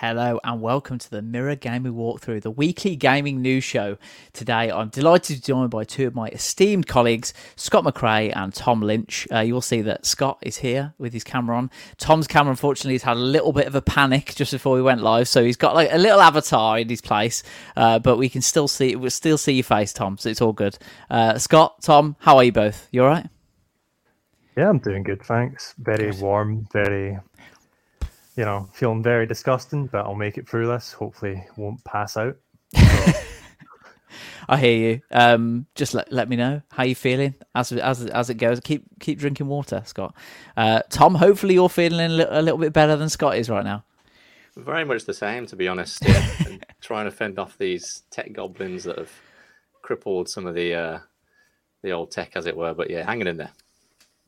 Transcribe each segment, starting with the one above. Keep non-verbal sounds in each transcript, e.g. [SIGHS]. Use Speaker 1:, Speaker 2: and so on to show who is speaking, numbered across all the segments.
Speaker 1: Hello and welcome to the Mirror Gaming Walkthrough, the weekly gaming news show. Today, I'm delighted to be joined by two of my esteemed colleagues, Scott McCrae and Tom Lynch. Uh, you'll see that Scott is here with his camera on. Tom's camera, unfortunately, has had a little bit of a panic just before we went live, so he's got like a little avatar in his place, uh, but we can still see we'll still see your face, Tom. So it's all good. Uh, Scott, Tom, how are you both? You all right?
Speaker 2: Yeah, I'm doing good, thanks. Very warm, very you know, feeling very disgusting, but I'll make it through this. Hopefully, won't pass out. [LAUGHS]
Speaker 1: I hear you. Um, just let let me know how you're feeling as as as it goes. Keep keep drinking water, Scott. Uh, Tom, hopefully you're feeling a little, a little bit better than Scott is right now.
Speaker 3: Very much the same, to be honest. Yeah. [LAUGHS] trying to fend off these tech goblins that have crippled some of the uh, the old tech, as it were. But yeah, hanging in there.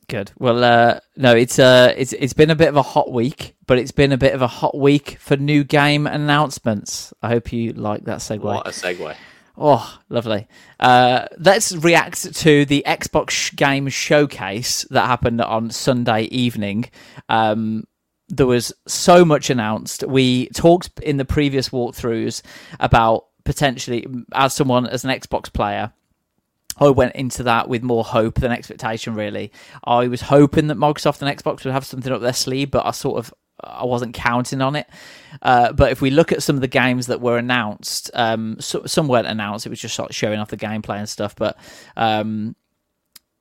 Speaker 1: Good. Well, uh, no, it's uh, it's it's been a bit of a hot week, but it's been a bit of a hot week for new game announcements. I hope you like that segue.
Speaker 3: What a segue!
Speaker 1: Oh, lovely. Uh, let's react to the Xbox game showcase that happened on Sunday evening. Um, there was so much announced. We talked in the previous walkthroughs about potentially, as someone as an Xbox player I went into that with more hope than expectation. Really, I was hoping that Microsoft and Xbox would have something up their sleeve, but I sort of I wasn't counting on it. Uh, but if we look at some of the games that were announced, um, so, some weren't announced. It was just of showing off the gameplay and stuff. But um,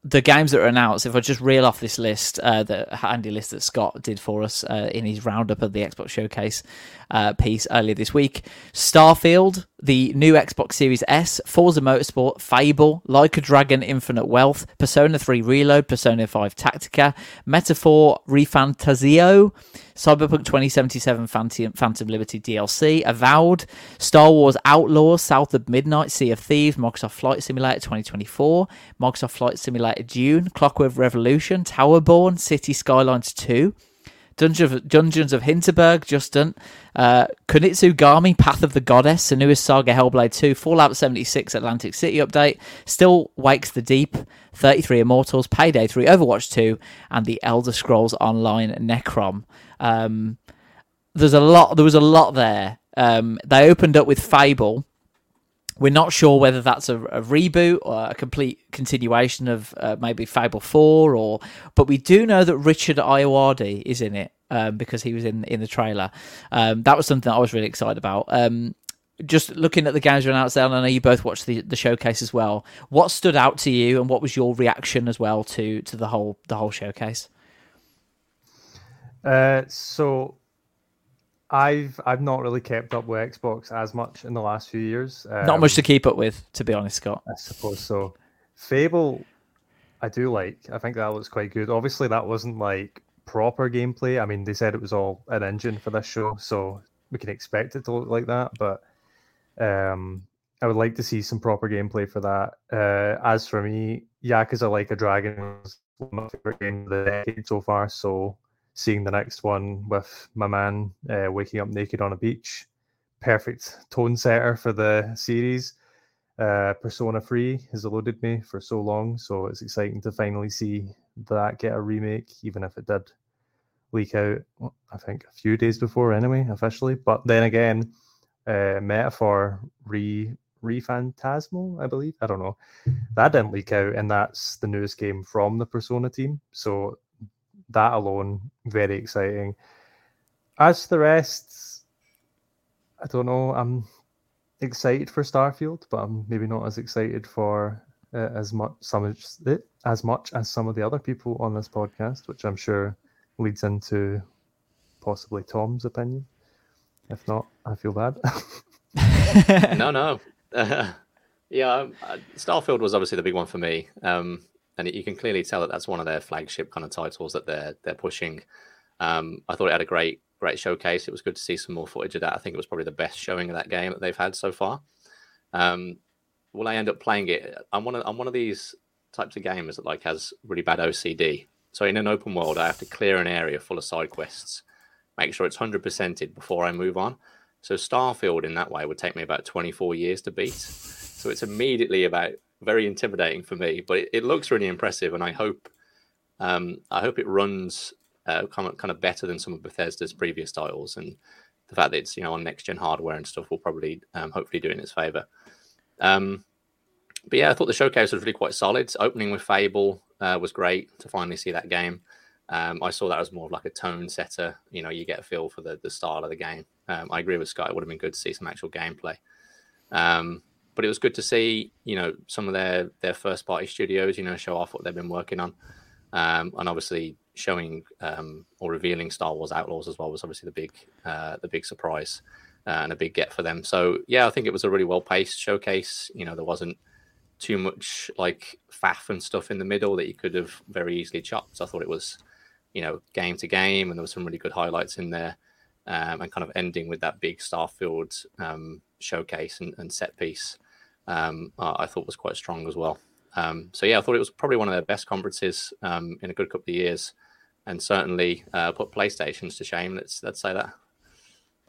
Speaker 1: the games that are announced, if I just reel off this list, uh, the handy list that Scott did for us uh, in his roundup of the Xbox Showcase uh, piece earlier this week Starfield, the new Xbox Series S, Forza Motorsport, Fable, Like a Dragon Infinite Wealth, Persona 3 Reload, Persona 5 Tactica, Metaphor ReFantazio, Cyberpunk 2077 Phantom, Phantom Liberty DLC, Avowed, Star Wars Outlaws, South of Midnight, Sea of Thieves, Microsoft Flight Simulator 2024, Microsoft Flight Simulator Dune, Clockwork Revolution, Towerborn, City Skylines 2, Dungeons of, Dungeons of Hinterberg, Justin, uh, Kunitsugami, Path of the Goddess, Senua's Saga, Hellblade 2, Fallout 76, Atlantic City update, Still Wakes the Deep, 33 Immortals, Payday 3, Overwatch 2, and the Elder Scrolls Online Necrom. Um, there's a lot. There was a lot there. Um, they opened up with Fable. We're not sure whether that's a, a reboot or a complete continuation of uh, maybe Fable Four, or but we do know that Richard Ayoade is in it um, because he was in in the trailer. Um, that was something I was really excited about. Um, just looking at the games around out there, and I know you both watched the, the showcase as well. What stood out to you, and what was your reaction as well to to the whole the whole showcase?
Speaker 2: Uh, so I've I've not really kept up with Xbox as much in the last few years.
Speaker 1: Um, not much to keep up with, to be honest, Scott.
Speaker 2: I suppose so. Fable, I do like. I think that looks quite good. Obviously, that wasn't like proper gameplay. I mean, they said it was all an engine for this show, so we can expect it to look like that. But um, I would like to see some proper gameplay for that. Uh, as for me, Yakuza Like a Dragon was my favorite games of the decade so far. So seeing the next one with my man uh, waking up naked on a beach. Perfect tone setter for the series. Uh, Persona 3 has eluded me for so long, so it's exciting to finally see that get a remake, even if it did leak out, I think, a few days before anyway, officially. But then again, uh, Metaphor re ReFantazio, I believe. I don't know. That didn't leak out, and that's the newest game from the Persona team. So that alone, very exciting. As for the rest, I don't know. I'm excited for Starfield, but I'm maybe not as excited for uh, as much some as much as some of the other people on this podcast, which I'm sure leads into possibly Tom's opinion. If not, I feel bad. [LAUGHS]
Speaker 3: no, no. Uh, [LAUGHS] yeah, Starfield was obviously the big one for me. Um, and you can clearly tell that that's one of their flagship kind of titles that they're they're pushing. Um, I thought it had a great great showcase. It was good to see some more footage of that. I think it was probably the best showing of that game that they've had so far. Um, will I end up playing it? I'm one of I'm one of these types of gamers that like has really bad OCD. So in an open world, I have to clear an area full of side quests, make sure it's hundred percented before I move on. So Starfield in that way would take me about 24 years to beat. So it's immediately about very intimidating for me, but it, it looks really impressive, and I hope um, I hope it runs uh, kind of kind of better than some of Bethesda's previous titles, and the fact that it's you know on next gen hardware and stuff will probably um, hopefully do in its favor. Um, but yeah, I thought the showcase was really quite solid. Opening with Fable uh, was great to finally see that game. Um, I saw that as more of like a tone setter. You know, you get a feel for the the style of the game. Um, I agree with Scott. It would have been good to see some actual gameplay. Um, but it was good to see, you know, some of their their first party studios, you know, show off what they've been working on, um, and obviously showing um, or revealing Star Wars Outlaws as well was obviously the big uh, the big surprise uh, and a big get for them. So yeah, I think it was a really well paced showcase. You know, there wasn't too much like faff and stuff in the middle that you could have very easily chopped. I thought it was, you know, game to game, and there were some really good highlights in there, um, and kind of ending with that big Starfield um, showcase and, and, set piece. Um, I thought was quite strong as well. Um, so yeah, I thought it was probably one of their best conferences um, in a good couple of years, and certainly uh, put PlayStations to shame. Let's let's say that.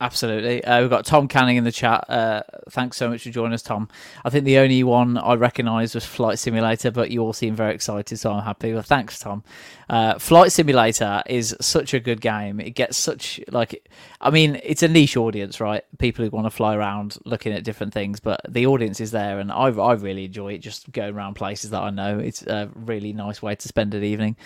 Speaker 1: Absolutely. Uh, we've got Tom Canning in the chat. Uh, thanks so much for joining us, Tom. I think the only one I recognised was Flight Simulator, but you all seem very excited, so I'm happy. Well, thanks, Tom. Uh, Flight Simulator is such a good game. It gets such like, I mean, it's a niche audience, right? People who want to fly around looking at different things, but the audience is there, and I, I really enjoy it. Just going around places that I know. It's a really nice way to spend an evening.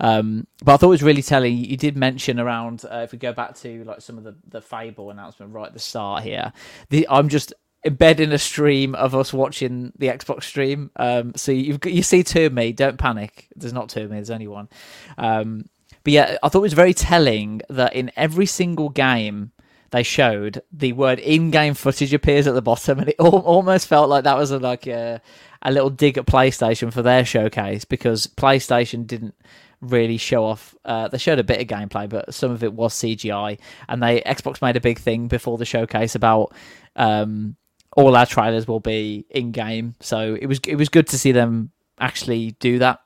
Speaker 1: Um, but I thought it was really telling. You did mention around uh, if we go back to like some of the the Fable announcement right at the start here. The, I'm just embedding a stream of us watching the Xbox stream. Um, so you you see two of me. Don't panic. There's not two of me. There's only one. Um, but yeah, I thought it was very telling that in every single game they showed, the word in-game footage appears at the bottom, and it almost felt like that was a, like a, a little dig at PlayStation for their showcase because PlayStation didn't really show off. Uh, they showed a bit of gameplay, but some of it was CGI. And they Xbox made a big thing before the showcase about um, all our trailers will be in game. So it was it was good to see them actually do that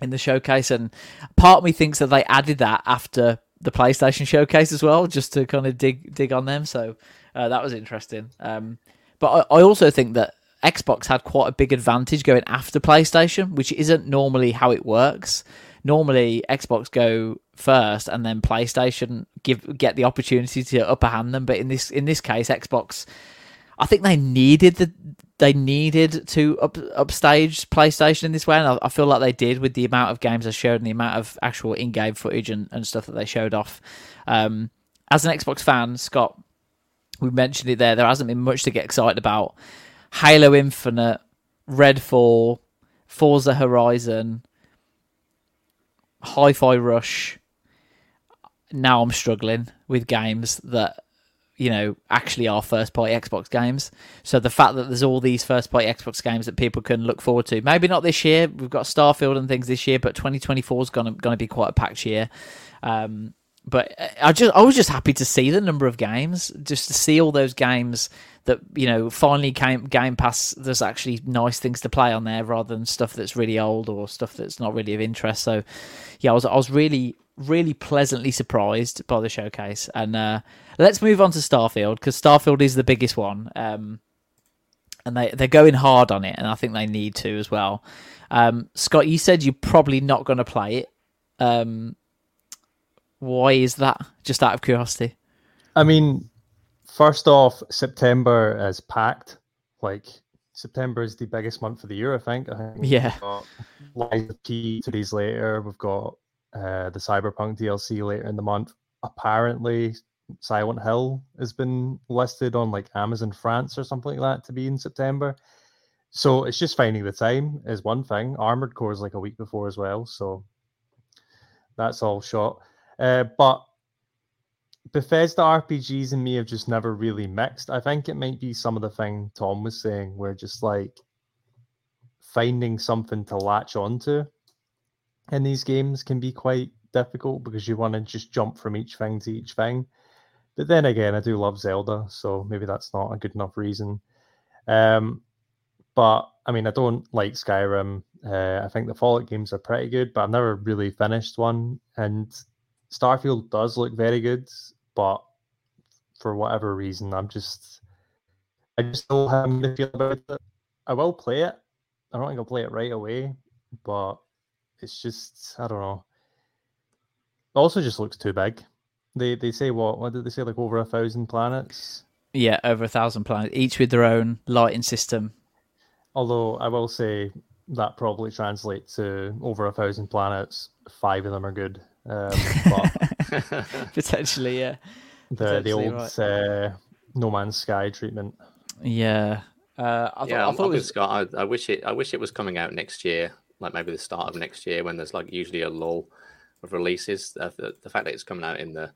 Speaker 1: in the showcase. And part of me thinks that they added that after the PlayStation showcase as well, just to kind of dig dig on them. So uh, that was interesting. Um, but I, I also think that Xbox had quite a big advantage going after PlayStation, which isn't normally how it works normally Xbox go first and then PlayStation give get the opportunity to upper hand them. But in this in this case, Xbox, I think they needed the they needed to up upstage PlayStation in this way, and I, I feel like they did with the amount of games they showed and the amount of actual in game footage and, and stuff that they showed off. Um, as an Xbox fan, Scott, we mentioned it there. There hasn't been much to get excited about. Halo Infinite, Redfall, Forza Horizon, Hi-Fi Rush. Now I'm struggling with games that you know actually are first party Xbox games. So the fact that there's all these first party Xbox games that people can look forward to, maybe not this year. We've got Starfield and things this year, but 2024 is gonna gonna be quite a packed year. Um, but I just I was just happy to see the number of games, just to see all those games that you know finally came Game Pass. There's actually nice things to play on there rather than stuff that's really old or stuff that's not really of interest. So yeah, I was I was really really pleasantly surprised by the showcase. And uh, let's move on to Starfield because Starfield is the biggest one. Um, and they they're going hard on it, and I think they need to as well. Um, Scott, you said you're probably not going to play it. Um, why is that? Just out of curiosity.
Speaker 4: I mean, first off, September is packed. Like September is the biggest month of the year, I think. I think
Speaker 1: yeah.
Speaker 4: Lies of P two days later. We've got uh, the Cyberpunk DLC later in the month. Apparently, Silent Hill has been listed on like Amazon France or something like that to be in September. So it's just finding the time is one thing. Armored Core is like a week before as well. So that's all shot. Uh, but Bethesda RPGs and me have just never really mixed. I think it might be some of the thing Tom was saying, where just like finding something to latch onto in these games can be quite
Speaker 2: difficult because you want to just jump from each thing to each thing. But then again, I do love Zelda, so maybe that's not a good enough reason. Um, but I mean, I don't like Skyrim. Uh, I think the Fallout games are pretty good, but I've never really finished one. And Starfield does look very good, but for whatever reason, I'm just, I just don't know how I'm going to feel about it. I will play it. I don't think I'll play it right away, but it's just, I don't know. It also just looks too big. They they say what? What did they say? Like over a thousand planets.
Speaker 1: Yeah, over a thousand planets, each with their own lighting system.
Speaker 2: Although I will say that probably translates to over a thousand planets. Five of them are good. Um, [LAUGHS] but [LAUGHS]
Speaker 1: Potentially, yeah.
Speaker 2: the the old
Speaker 1: right.
Speaker 2: uh, No Man's Sky treatment.
Speaker 1: Yeah. Uh, I, thought,
Speaker 3: yeah,
Speaker 1: I thought
Speaker 3: I'm
Speaker 1: it was.
Speaker 3: Scott. I, I wish it. I wish it was coming out next year, like maybe the start of next year, when there's like usually a lull of releases. Uh, the, the fact that it's coming out in the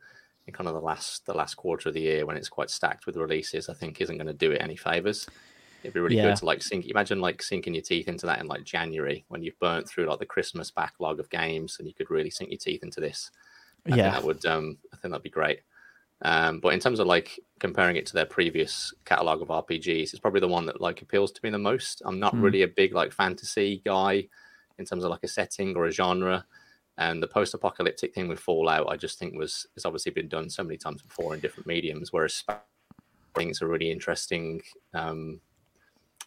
Speaker 3: in kind of the last the last quarter of the year when it's quite stacked with releases, I think isn't going to do it any favors. It'd be really
Speaker 1: Yeah.
Speaker 3: good to like sink. Imagine like sinking your teeth into that in like January when you've burnt through like the Christmas backlog of games, and you could really sink your teeth into this. I think
Speaker 1: Yeah.
Speaker 3: that would. Um, I think that'd be great. Um, but in terms of like comparing it to their previous catalog of RPGs, it's probably the one that like appeals to me the most. I'm not
Speaker 1: Hmm.
Speaker 3: really a big like fantasy guy in terms of like a setting or a genre. And the post-apocalyptic thing with Fallout, I just think was has obviously been done so many times before in different mediums. Whereas I think it's a really interesting um,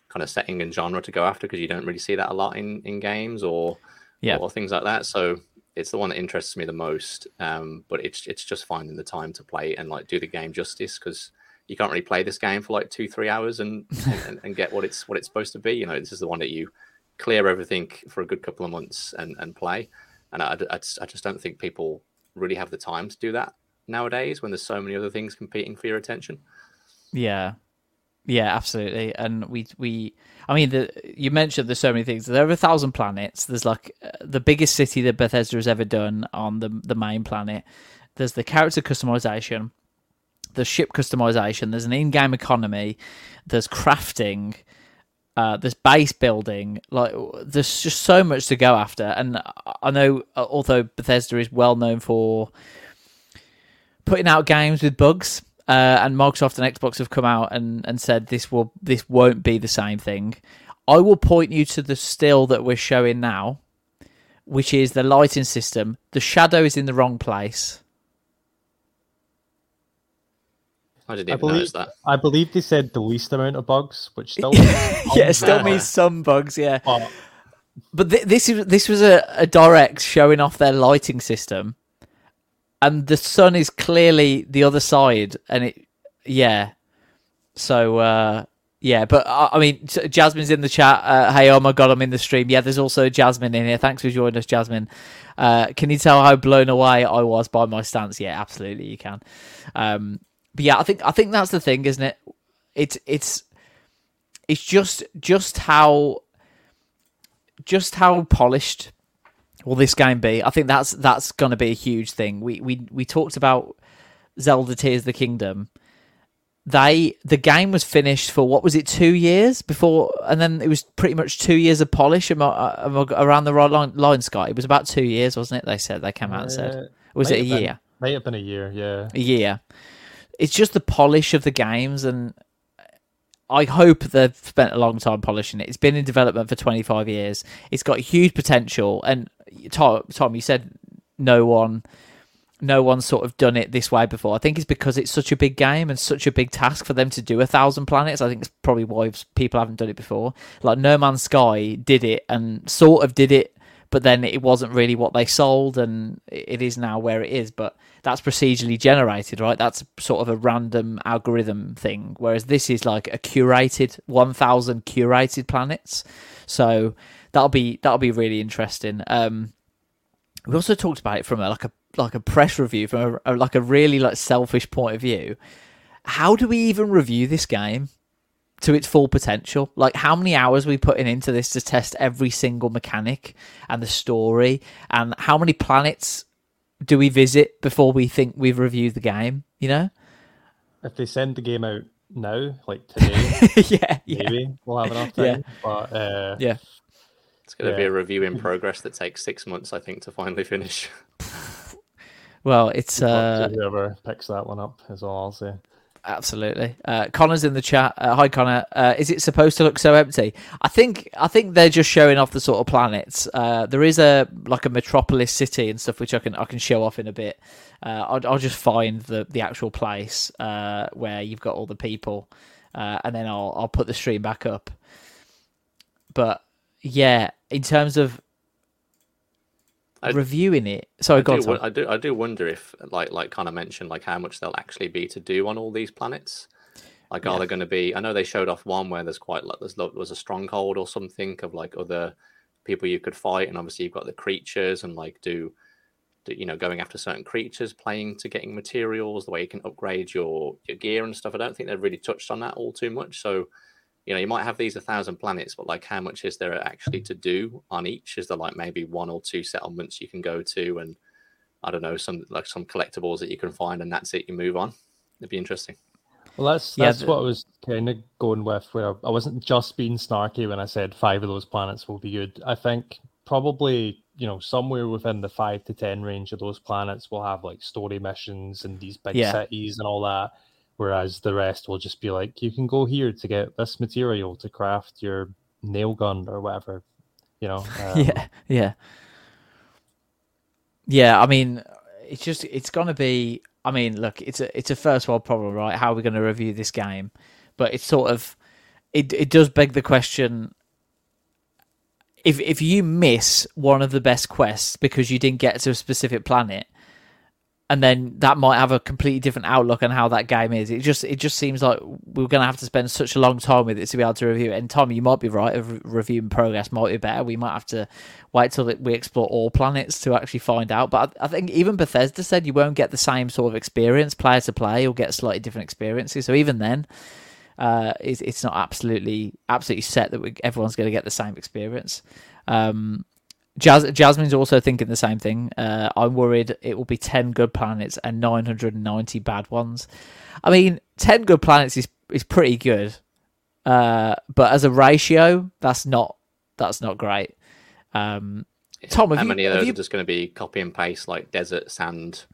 Speaker 3: kind of setting and genre to go after because you don't really see that a lot in in games or
Speaker 1: Yeah.
Speaker 3: or things like that. So it's the one that interests me the most. Um, but it's it's just finding the time to play and like do the game justice because you can't really play this game for like two three hours [LAUGHS] and, and and get what it's what it's supposed to be. You know, this is the one that you clear everything for a good couple of months and and play. And I, I, just, I just don't think people really have the time to do that nowadays when there's so many other things competing for your attention.
Speaker 1: Yeah, yeah, absolutely. And we we, I mean, the you mentioned there's so many things. There are a thousand planets. There's like uh, the biggest city that Bethesda has ever done on the the main planet. There's the character customization. There's ship customization. There's an in-game economy. There's crafting. Uh, there's base building. Like, there's just so much to go after. And I- know, uh, although Bethesda is well known for putting out games with bugs, uh, and Microsoft and Xbox have come out and, and said this will this won't be the same thing. I will point you to the still that we're showing now, which is the lighting system. The shadow is in the wrong place.
Speaker 3: I didn't
Speaker 2: I believe
Speaker 3: notice that.
Speaker 2: I believe they said the least amount of bugs, which still [LAUGHS] [LAUGHS]
Speaker 1: yeah, it still means some bugs. Yeah,
Speaker 2: But
Speaker 1: but th- this is this was a, a direct showing off their lighting system, and the sun is clearly the other side, and it yeah. So uh, yeah, but uh, I mean, Jasmine's in the chat. Uh, hey, oh my god, I'm in the stream. Yeah, there's also Jasmine in here. Thanks for joining us, Jasmine. Uh, can you tell how blown away I was by my stance? Yeah, absolutely, you can. Um, but yeah, I think I think that's the thing, isn't it? It's it's it's just just how just how polished will this game be? I think that's that's going to be a huge thing. We we we talked about Zelda Tears of the Kingdom. They the game was finished for what was it two years before, and then it was pretty much two years of polish. Am I, am I around the right line, line, Scott? It was about two years, wasn't it? They said they came out and said,
Speaker 2: uh,
Speaker 1: was it a
Speaker 2: been-
Speaker 1: year?
Speaker 2: might have been a year, yeah.
Speaker 1: a year. It's just the polish of the games, and I hope they've spent a long time polishing it. It's been in development for 25 years. It's got huge potential. And Tom, you said no one, no one sort of done it this way before. I think it's because it's such a big game and such a big task for them to do a thousand planets. I think it's probably why people haven't done it before. Like No Man's Sky did it and sort of did it, but then it wasn't really what they sold, and it is now where it is. But that's procedurally generated, right? That's sort of a random algorithm thing. Whereas this is like a curated 1000 curated planets. So that'll be that'll be really interesting. Um we also talked about it from a, like a like a press review from a, a like a really like selfish point of view. How do we even review this game to its full potential? Like how many hours are we putting into this to test every single mechanic and the story and how many planets do we visit before we think we've reviewed the game? You know?
Speaker 2: If they send the game out now, like today, [LAUGHS]
Speaker 1: yeah, yeah,
Speaker 2: maybe we'll have enough [LAUGHS] time.
Speaker 1: Yeah.
Speaker 2: But uh,
Speaker 1: yeah.
Speaker 3: It's going to be a review in [LAUGHS] progress that takes six months, I think, to finally finish. [LAUGHS]
Speaker 1: Well, it's uh,
Speaker 2: whoever picks that one up is all I'll say.
Speaker 1: Absolutely. Uh, Connor's in the chat. Uh, hi, Connor. Uh, is it supposed to look so empty? I think I think they're just showing off the sort of planets. Uh, there is a like a metropolis city and stuff which I can I can show off in a bit. Uh, I'll, I'll, just find the the actual place uh, where you've got all the people, and then I'll I'll put the stream back up. But yeah, in terms of I, reviewing it. Sorry,
Speaker 3: I
Speaker 1: go
Speaker 3: do, I do. I do wonder if, like, like kind of mentioned, like how much there'll actually be to do on all these planets. Like, yeah. are there going to be? I know they showed off one where there's quite like there's was a stronghold or something of like other people you could fight, and obviously you've got the creatures and like do, do you know going after certain creatures, playing to getting materials, the way you can upgrade your your gear and stuff. I don't think they've really touched on that all too much. So you know, you might have these a thousand planets, but like how much is there actually to do on each? Is there like maybe one or two settlements you can go to and I don't know, some like some collectibles that you can find and that's it, you move on. It'd be interesting.
Speaker 2: Well, that's that's yeah, what I was kind of going with. Where I wasn't just being snarky when I said five of those planets will be good. I think probably you know somewhere within the five to ten range of those planets will have like story missions and these big yeah. cities and all that whereas the rest will just be like you can go here to get this material to craft your nail gun or whatever you know [LAUGHS]
Speaker 1: um, yeah yeah. Yeah i mean it's just it's gonna be i mean look it's a it's a first world problem right? How are we going to review this game? But it's sort of it, it does beg the question if if you miss one of the best quests because you didn't get to a specific planet and then that might have a completely different outlook on how that game is. It just it just seems like we're going to have to spend such a long time with it to be able to review it. And Tom, you might be right. A review in progress might be better. We might have to wait till we explore all planets to actually find out. But I, I think even Bethesda said you won't get the same sort of experience player to play. You'll get slightly different experiences. So even then, uh, it's it's not absolutely absolutely set that we, everyone's going to get the same experience. Um, Jas- Jasmine's also thinking the same thing. Uh, I'm worried it will be 10 good planets and 990 bad ones. I mean, 10 good planets is, is pretty good. Uh, but as a ratio, that's not that's not great. Um, Tom,
Speaker 3: how
Speaker 1: you,
Speaker 3: many of those
Speaker 1: you...
Speaker 3: are just going to be copy and paste like desert sand,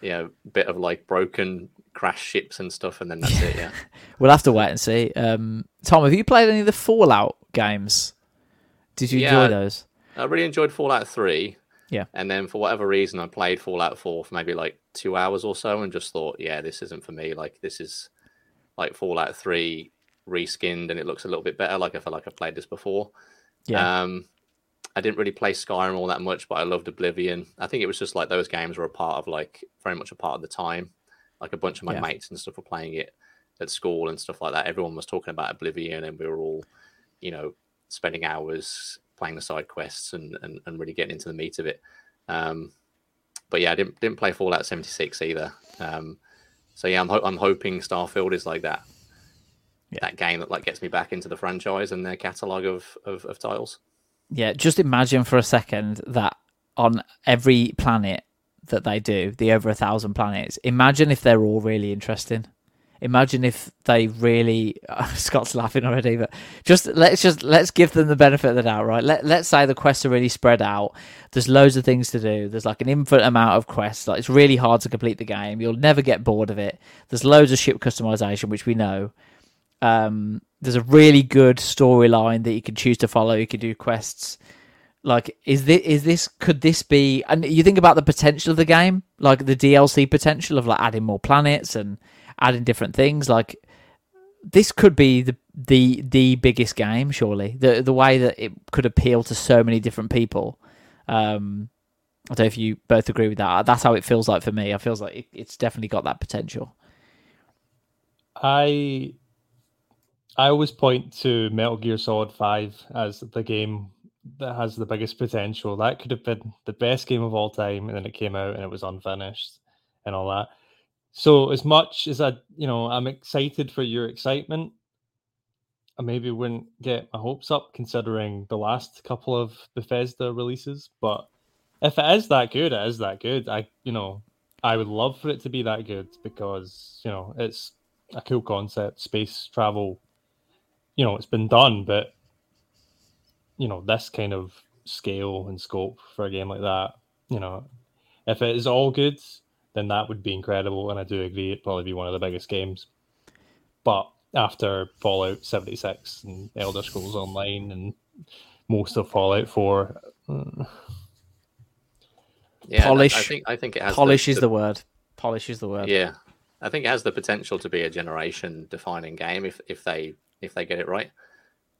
Speaker 3: you know, bit of like broken crash ships and stuff, and then that's it. Yeah, [LAUGHS]
Speaker 1: we'll have to wait and see. Um, Tom, have you played any of the Fallout games? Did you yeah, enjoy those?
Speaker 3: I really enjoyed Fallout 3.
Speaker 1: Yeah.
Speaker 3: And then for whatever reason, I played Fallout 4 for maybe like two hours or so and just thought, yeah, this isn't for me. Like, this is like Fallout 3 reskinned and it looks a little bit better. Like, I felt like I've played this before. Yeah. Um, I didn't really play Skyrim all that much, but I loved Oblivion. I think it was just like those games were a part of like very much a part of the time. Like a bunch of my yeah. mates and stuff were playing it at school and stuff like that. Everyone was talking about Oblivion and we were all, you know, spending hours playing the side quests and, and, and really getting into the meat of it. Um, but yeah, I didn't didn't play Fallout 76 either. Um, so yeah, I'm ho- I'm hoping Starfield is like that yeah. that game that like gets me back into the franchise and their catalog of, of, of titles.
Speaker 1: Yeah, just imagine for a second that on every planet that they do, the over a thousand planets, imagine if they're all really interesting imagine if they really [LAUGHS] Scott's laughing already, but just let's just let's give them the benefit of the doubt, right? Let let's say the quests are really spread out. There's loads of things to do. There's like an infinite amount of quests. Like it's really hard to complete the game. You'll never get bored of it. There's loads of ship customization, which we know. Um, there's a really good storyline that you can choose to follow. You can do quests. Like, is this is this could this be? And you think about the potential of the game, like the DLC potential of like adding more planets and adding different things. Like this could be the the the biggest game, surely. The the way that it could appeal to so many different people. Um, I don't know if you both agree with that. That's how it feels like for me. I feels like it, it's definitely got that potential.
Speaker 2: I I always point to Metal Gear Solid Five as the game that has the biggest potential. That could have been the best game of all time, and then it came out and it was unfinished and all that. So as much as I, you know, I'm excited for your excitement, I maybe wouldn't get my hopes up considering the last couple of Bethesda releases. But if it is that good, it is that good. I, you know, I would love for it to be that good because you know it's a cool concept. Space travel, you know, it's been done, but you know, this kind of scale and scope for a game like that, you know, if it is all good, then that would be incredible. And I do agree it'd probably be one of the biggest games. But after Fallout 76 and Elder Scrolls Online and most of Fallout 4. Uh,
Speaker 3: yeah,
Speaker 1: polish.
Speaker 3: I think I think it has
Speaker 1: polish
Speaker 3: the,
Speaker 1: is the word. Polish is the word.
Speaker 3: Yeah, I think it has the potential to be a generation-defining game if if they if they get it right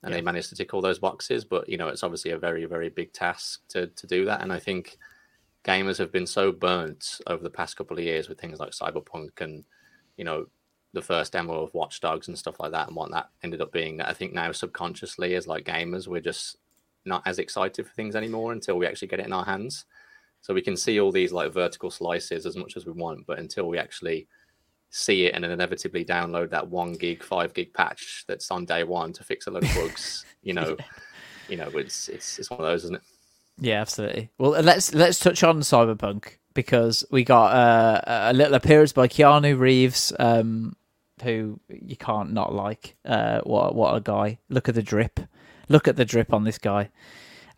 Speaker 3: and yeah. they manage to tick all those boxes. But you know, it's obviously a very very big task to to do that. And I think gamers have been so burnt over the past couple of years with things like Cyberpunk and you know the first demo of Watch Dogs and stuff like that, and what that ended up being. That I think now subconsciously, as like gamers, we're just not as excited for things anymore until we actually get it in our hands. So we can see all these like vertical slices as much as we want, but until we actually see it and then inevitably download that one gig, five gig patch that's on day one to fix a load of bugs, [LAUGHS] you know, you know, it's it's it's one of those, isn't it?
Speaker 1: Yeah, absolutely. Well, let's let's touch on Cyberpunk because we got uh, a little appearance by Keanu Reeves, um, who you can't not like. Uh, what what a guy! Look at the drip. Look at the drip on this guy.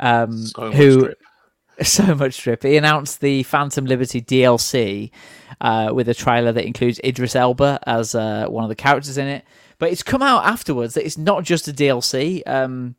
Speaker 1: Um, so who drip. [LAUGHS] so much drip. He announced the Phantom Liberty DLC uh, with a trailer that includes Idris Elba as uh, one of the characters in it. But it's come out afterwards that it's not just a DLC. Um,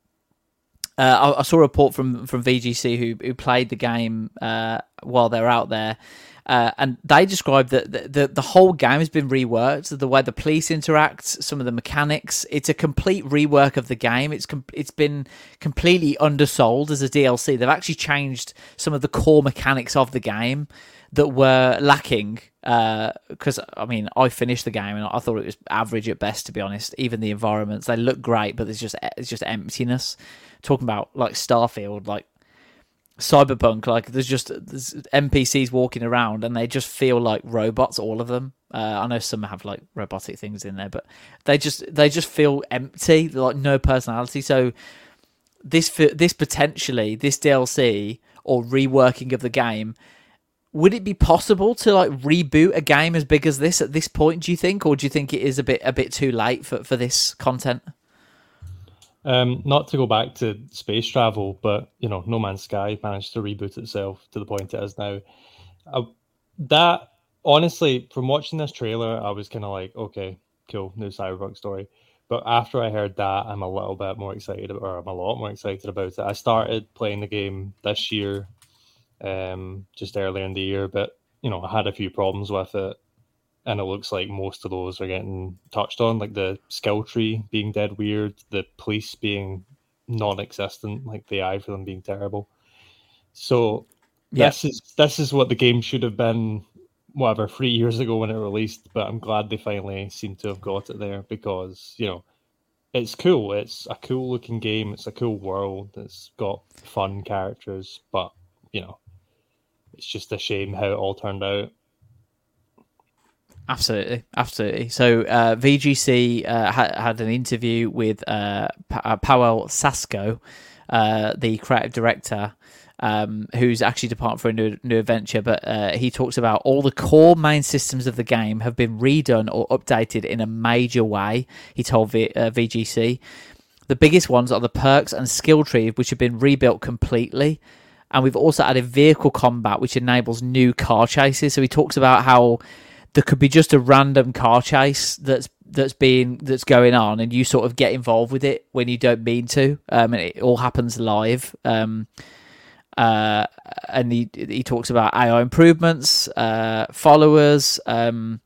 Speaker 1: uh, I, I, saw a report from from VGC who who played the game uh, while they're out there, uh, and they described that the, the, the whole game has been reworked. The way the police interact, some of the mechanics. It's a complete rework of the game. It's com- it's been completely undersold as a DLC. They've actually changed some of the core mechanics of the game that were lacking. Because uh, I mean, I finished the game and I thought it was average at best. To be honest, even the environments they look great, but there's just it's just emptiness. Talking about like Starfield, like cyberpunk like there's just there's npcs walking around and they just feel like robots all of them uh, i know some have like robotic things in there but they just they just feel empty like no personality so this this potentially this dlc or reworking of the game would it be possible to like reboot a game as big as this at this point do you think or do you think it is a bit a bit too late for for this content
Speaker 2: um, not to go back to space travel, but you know, No Man's Sky managed to reboot itself to the point it is now. Uh, that honestly, from watching this trailer, I was kind of like, okay, cool, new Cyberpunk story. But after I heard that, I'm a little bit more excited, or I'm a lot more excited about it. I started playing the game this year, um, just earlier in the year, but you know, I had a few problems with it and it looks like most of those are getting touched on, like the skill tree being dead weird, the police being non-existent, like the AI for them being terrible. So yeah. this is this is what the game should have been, whatever, three years ago when it released. But I'm glad they finally seem to have got it there because you know it's cool. It's a cool looking game. It's a cool world. It's got fun characters, but you know, it's just a shame how it all turned out.
Speaker 1: Absolutely, absolutely. So uh, VGC uh, ha- had an interview with uh, pa- uh, Paweł Sasko, uh, the creative director, um, who's actually departing for a new, new adventure. But uh, he talks about all the core main systems of the game have been redone or updated in a major way. He told v- VGC. The biggest ones are the perks and skill tree, which have been rebuilt completely. And we've also added vehicle combat, which enables new car chases. So he talks about how there could be just a random car chase that's that's being that's going on, and you sort of get involved with it when you don't mean to, um, and it all happens live. Um, uh, and he he talks about AI improvements, uh, followers, um,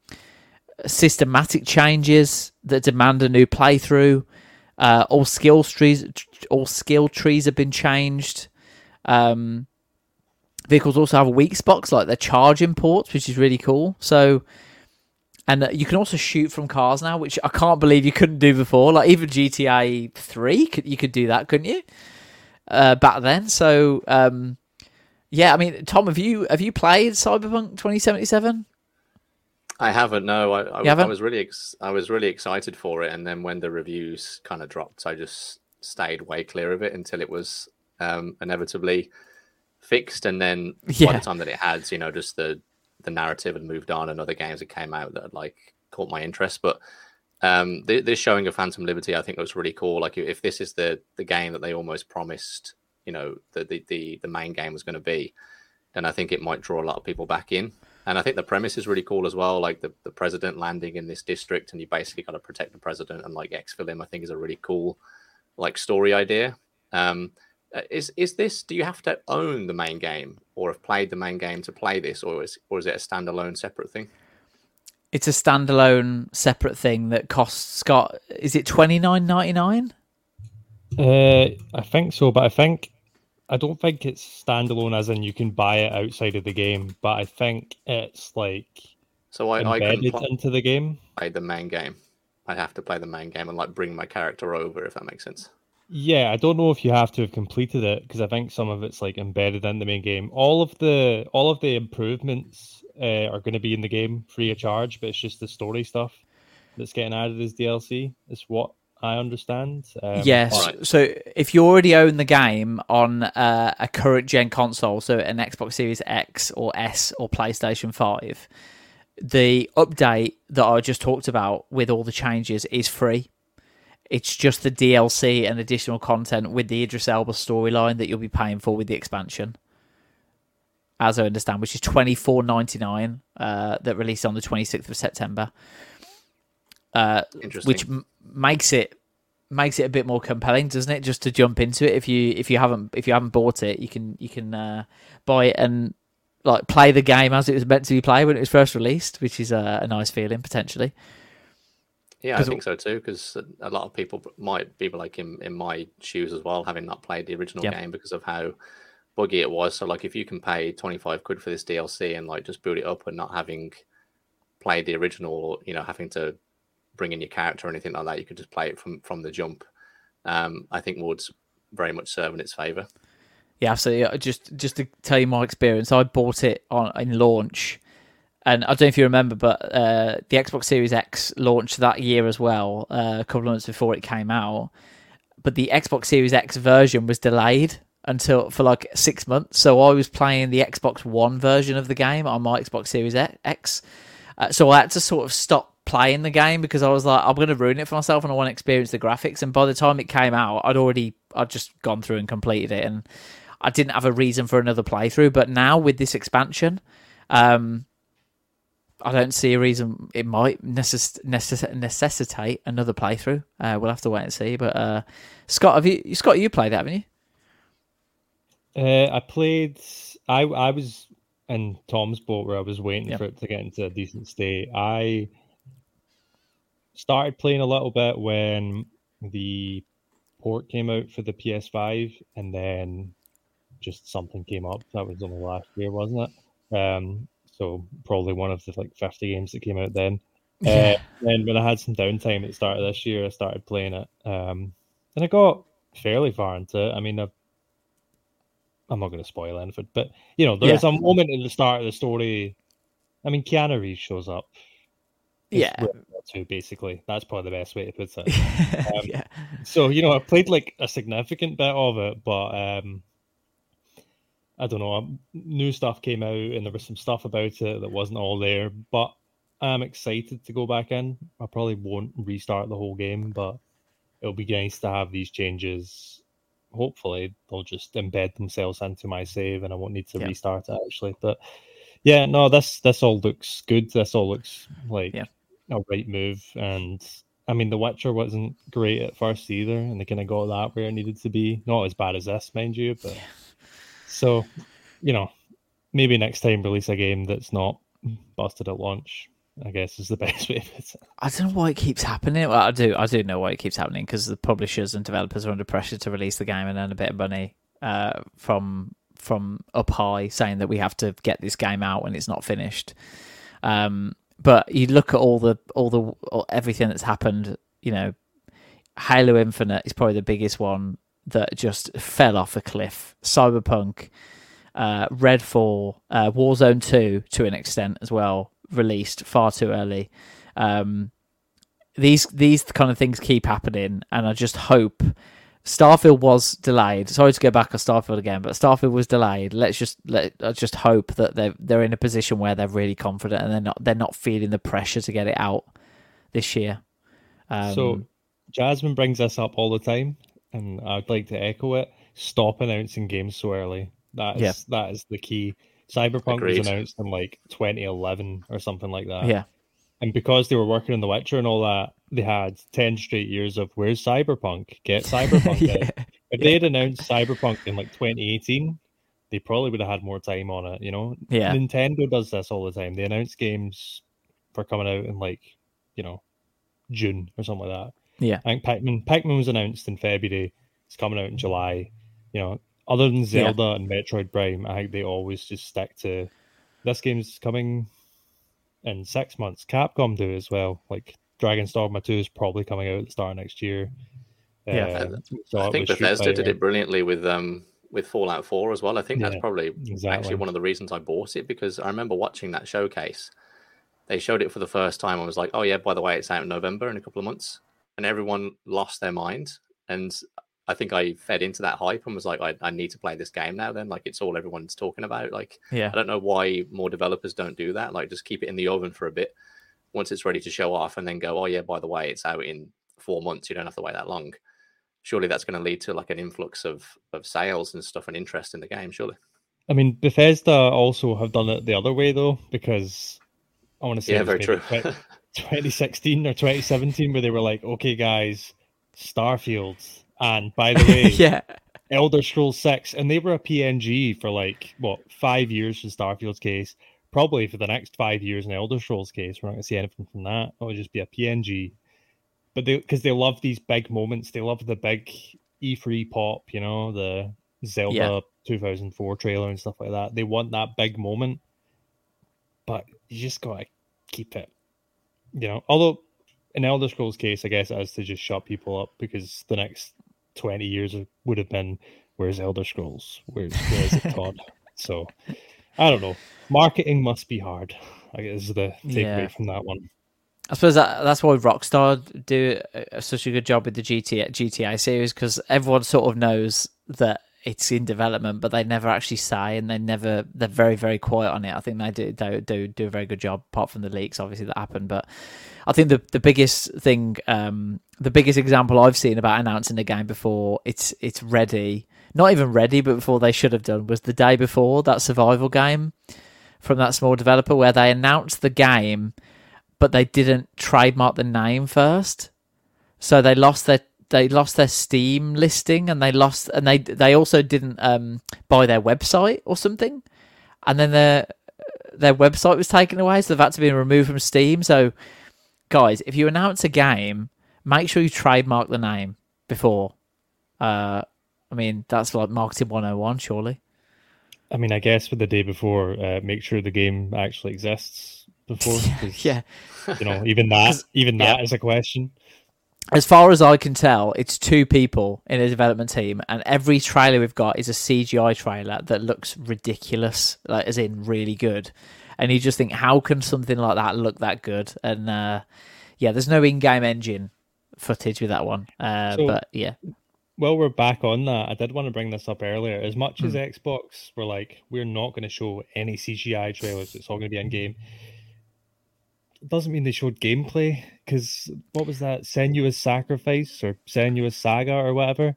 Speaker 1: systematic changes that demand a new playthrough. Uh, all skill trees, all skill trees have been changed. Um, Vehicles also have weak spots like their charging ports, which is really cool. So, and uh, you can also shoot from cars now, which I can't believe you couldn't do before. Like even GTA Three, you could do that, couldn't you? Uh, back then. So, um, yeah, I mean, Tom, have you have you played Cyberpunk 2077?
Speaker 3: I haven't. No, I, I, haven't? I was really ex- I was really excited for it, and then when the reviews kind of dropped, I just stayed way clear of it until it was um, inevitably fixed, and then [LAUGHS] yeah. by the time that it had, you know, just the the narrative had moved on, and other games that came out that had like caught my interest. But um, this showing of Phantom Liberty, I think was really cool. Like if this is the the game that they almost promised, you know, the the the, the main game was going to be, then I think it might draw a lot of people back in. And I think the premise is really cool as well. Like the, the president landing in this district, and you basically got to protect the president and like exfil him. I think is a really cool like story idea. Um, is is this? Do you have to own the main game, or have played the main game to play this, or is or is it a standalone separate thing?
Speaker 1: It's a standalone separate thing that costs Scott. Is it twenty nine ninety nine?
Speaker 2: Uh, I think so, but I think I don't think it's standalone as in you can buy it outside of the game, but I think it's like
Speaker 3: so I,
Speaker 2: embedded
Speaker 3: I
Speaker 2: pl- into the game.
Speaker 3: Play the main game. I have to play the main game and like bring my character over, if that makes sense.
Speaker 2: Yeah, I don't know if you have to have completed it because I think some of it's like embedded in the main game. All of the all of the improvements uh, are going to be in the game free of charge, but it's just the story stuff that's getting added as DLC. Is what I understand.
Speaker 1: Um, yes. Right. So if you already own the game on uh, a current gen console, so an Xbox Series X or S or PlayStation 5, the update that I just talked about with all the changes is free. It's just the DLC and additional content with the Idris Elba storyline that you'll be paying for with the expansion. As I understand, which is twenty four ninety nine, uh, that released on the twenty sixth of September. Uh, which m- makes it makes it a bit more compelling, doesn't it? Just to jump into it. If you if you haven't if you haven't bought it, you can you can uh, buy it and like play the game as it was meant to be played when it was first released, which is a, a nice feeling potentially.
Speaker 3: Yeah, I think so too. Because a lot of people might be like in, in my shoes as well, having not played the original yep. game because of how buggy it was. So, like, if you can pay twenty five quid for this DLC and like just boot it up and not having played the original, or you know, having to bring in your character or anything like that. You could just play it from from the jump. Um, I think would very much serve in its favour.
Speaker 1: Yeah, absolutely. Just just to tell you my experience, I bought it on in launch, and I don't know if you remember, but uh, the Xbox Series X launched that year as well, uh, a couple of months before it came out. But the Xbox Series X version was delayed until for like six months. So I was playing the Xbox One version of the game on my Xbox Series X. Uh, so I had to sort of stop playing the game because I was like, I'm going to ruin it for myself and I want to experience the graphics. And by the time it came out, I'd already, I'd just gone through and completed it. And I didn't have a reason for another playthrough. But now with this expansion, um, I don't see a reason it might necess- necess- necessitate another playthrough. Uh, we'll have to wait and see. But uh, Scott, have you Scott? You played that, haven't you?
Speaker 2: Uh, I played. I I was in Tom's boat where I was waiting yep. for it to get into a decent state. I started playing a little bit when the port came out for the PS5, and then just something came up. That was only last year, wasn't it? Um, so probably one of the like 50 games that came out then. Yeah. [LAUGHS] Uh, and when I had some downtime at the start of this year, I started playing it, um, and I got fairly far into it. I mean, I, I'm not going to spoil anything, but you know, there's yeah. a moment in the start of the story. I mean, Keanu Reeves shows up
Speaker 1: yeah.
Speaker 2: Two, basically. That's probably the best way to put it. [LAUGHS] Um, yeah. So, you know, I played like a significant bit of it, but um, I don't know. New stuff came out and there was some stuff about it that wasn't all there, but I'm excited to go back in. I probably won't restart the whole game, but it'll be nice to have these changes. Hopefully, they'll just embed themselves into my save and I won't need to yeah. restart it actually. But yeah, no, this this all looks good. This all looks like yeah a right move. And I mean, The Witcher wasn't great at first either, and they kind of got that where it needed to be. Not as bad as this, mind you, but so you know, maybe next time release a game that's not busted at launch. I guess is the [LAUGHS] best way.
Speaker 1: I don't know why it keeps happening. Well, I do. I do know why it keeps happening because the publishers and developers are under pressure to release the game and earn a bit of money uh, from from up high, saying that we have to get this game out when it's not finished. Um, but you look at all the all the all, everything that's happened. You know, Halo Infinite is probably the biggest one that just fell off a cliff. Cyberpunk, uh, Redfall, uh, Warzone Two to an extent as well, released far too early. Um, these these kind of things keep happening, and I just hope Starfield was delayed. Sorry to go back on Starfield again, but Starfield was delayed. Let's just let us just hope that they're they're in a position where they're really confident and they're not they're not feeling the pressure to get it out this year.
Speaker 2: Um, so Jasmine brings this up all the time, and I'd like to echo it. Stop announcing games so early. That is yeah. that is the key Cyberpunk
Speaker 3: Agreed.
Speaker 2: was announced in like 2011 or something like that.
Speaker 1: Yeah.
Speaker 2: And because they were working on The Witcher and all that, they had 10 straight years of where's Cyberpunk? Get [LAUGHS] Cyberpunk.
Speaker 1: yeah.
Speaker 2: out." If they had announced Cyberpunk in like 2018, they probably would have had more time on it, you know?
Speaker 1: Yeah.
Speaker 2: Nintendo does this all the time. They announce games for coming out in like, you know, June or something like that.
Speaker 1: Yeah.
Speaker 2: I think Pac-Man, Pac-Man was announced in February. It's coming out in July. You know, other than Zelda and Metroid Prime, I think they always just stick to this game's coming in six months. Capcom do as well. Like Dragon's Dogma 2 is probably coming out at the start of next year.
Speaker 1: Yeah.
Speaker 2: Uh, so
Speaker 3: I think
Speaker 2: was Street
Speaker 3: Bethesda did
Speaker 2: Fighter.
Speaker 3: it brilliantly with um with Fallout 4 as well. I think that's
Speaker 2: Yeah,
Speaker 3: probably
Speaker 2: exactly.
Speaker 3: actually one of the reasons I bought it because I remember watching that showcase. They showed it for the first time. I was like, "Oh yeah, by the way, it's out in November in a couple of months," and everyone lost their mind. And I think I fed into that hype and was like, "I, I need to play this game now." Then, like, it's all everyone's talking about. Like,
Speaker 1: Yeah.
Speaker 3: I don't know why more developers don't do that. Like, just keep it in the oven for a bit. Once it's ready to show off, and then go, "Oh yeah, by the way, it's out in four months. You don't have to wait that long." Surely that's going to lead to like an influx of of sales and stuff and interest in the game. Surely.
Speaker 2: I mean, Bethesda also have done it the other way though, because I want to say
Speaker 3: Yeah, very true. [LAUGHS]
Speaker 2: twe- 2016 or 2017, where they were like, "Okay, guys, Starfield, and by the way, [LAUGHS]
Speaker 1: yeah.
Speaker 2: Elder Scrolls 6, and they were a PNG for like what five years in Starfield's case. Probably for the next five years in Elder Scrolls case, we're not going to see anything from that. It'll just be a PNG. But they because they love these big moments, they love the big E3 pop, you know, the Zelda
Speaker 1: Yeah.
Speaker 2: 2004 trailer and stuff like that. They want that big moment, but you just gotta keep it, you know. Although in Elder Scrolls case, I guess it is to just shut people up because the next 20 years would have been where's Elder Scrolls? Where's where's it Todd? [LAUGHS] So I don't know. Marketing must be hard. I guess is the takeaway
Speaker 1: Yeah.
Speaker 2: from that one.
Speaker 1: I suppose that, that's why Rockstar do such a good job with the GTA, GTA series because everyone sort of knows that it's in development, but they never actually say, and they never they're very very quiet on it. I think they do do do, do a very good job, apart from the leaks obviously that happened. But I think the the biggest thing, um, the biggest example I've seen about announcing a game before it's it's ready, not even ready, but before they should have done was the day before that survival game from that small developer where they announced the game but they didn't trademark the name first. So they lost their they lost their Steam listing and they lost and they they also didn't um, buy their website or something. And then their their website was taken away, so they've had to be removed from Steam. So guys, if you announce a game, make sure you trademark the name before. Uh, I mean, that's like marketing 101, surely.
Speaker 2: I mean, I guess for the day before, uh, make sure the game actually exists before. [LAUGHS]
Speaker 1: Yeah.
Speaker 2: You know, even that, [LAUGHS] even
Speaker 1: yeah.
Speaker 2: that is a question.
Speaker 1: As far as I can tell, it's two people in a development team, and every trailer we've got is a CGI trailer that looks ridiculous, like as in really good. And you just think, how can something like that look that good? And uh, yeah, there's no in-game engine footage with that one. Uh,
Speaker 2: So-
Speaker 1: but yeah,
Speaker 2: Well, we're back on that. I did want to bring this up earlier. As much
Speaker 1: Hmm.
Speaker 2: as Xbox were like, we're not going to show any CGI trailers, it's all going to be in game. It doesn't mean they showed gameplay because what was that? Senua's Sacrifice or Senua's Saga or whatever?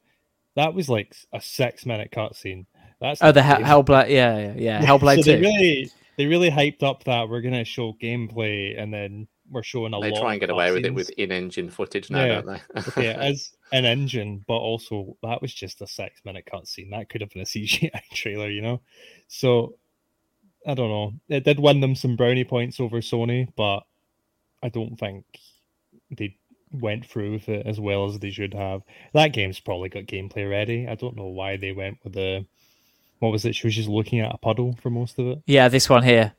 Speaker 2: That was like a six minute cutscene. That's
Speaker 1: oh, the Hell- Hellblade, yeah, yeah, yeah, Hellblade
Speaker 2: so
Speaker 1: Two.
Speaker 2: they really they really hyped up that we're gonna show gameplay and then we're showing a
Speaker 3: They
Speaker 2: lot
Speaker 3: try and get away with it with in-engine footage now,
Speaker 2: Yeah.
Speaker 3: don't they?
Speaker 2: okay, [LAUGHS] as an engine, but also that was just a six minute cutscene. That could have been a [LAUGHS] CGI trailer, you know. So I don't know. It did win them some brownie points over Sony, but I don't think they went through with it as well as they should have. That game's probably got gameplay ready. I don't know why they went with the what was it? She was just looking at a puddle for most of it.
Speaker 1: yeah, this one here.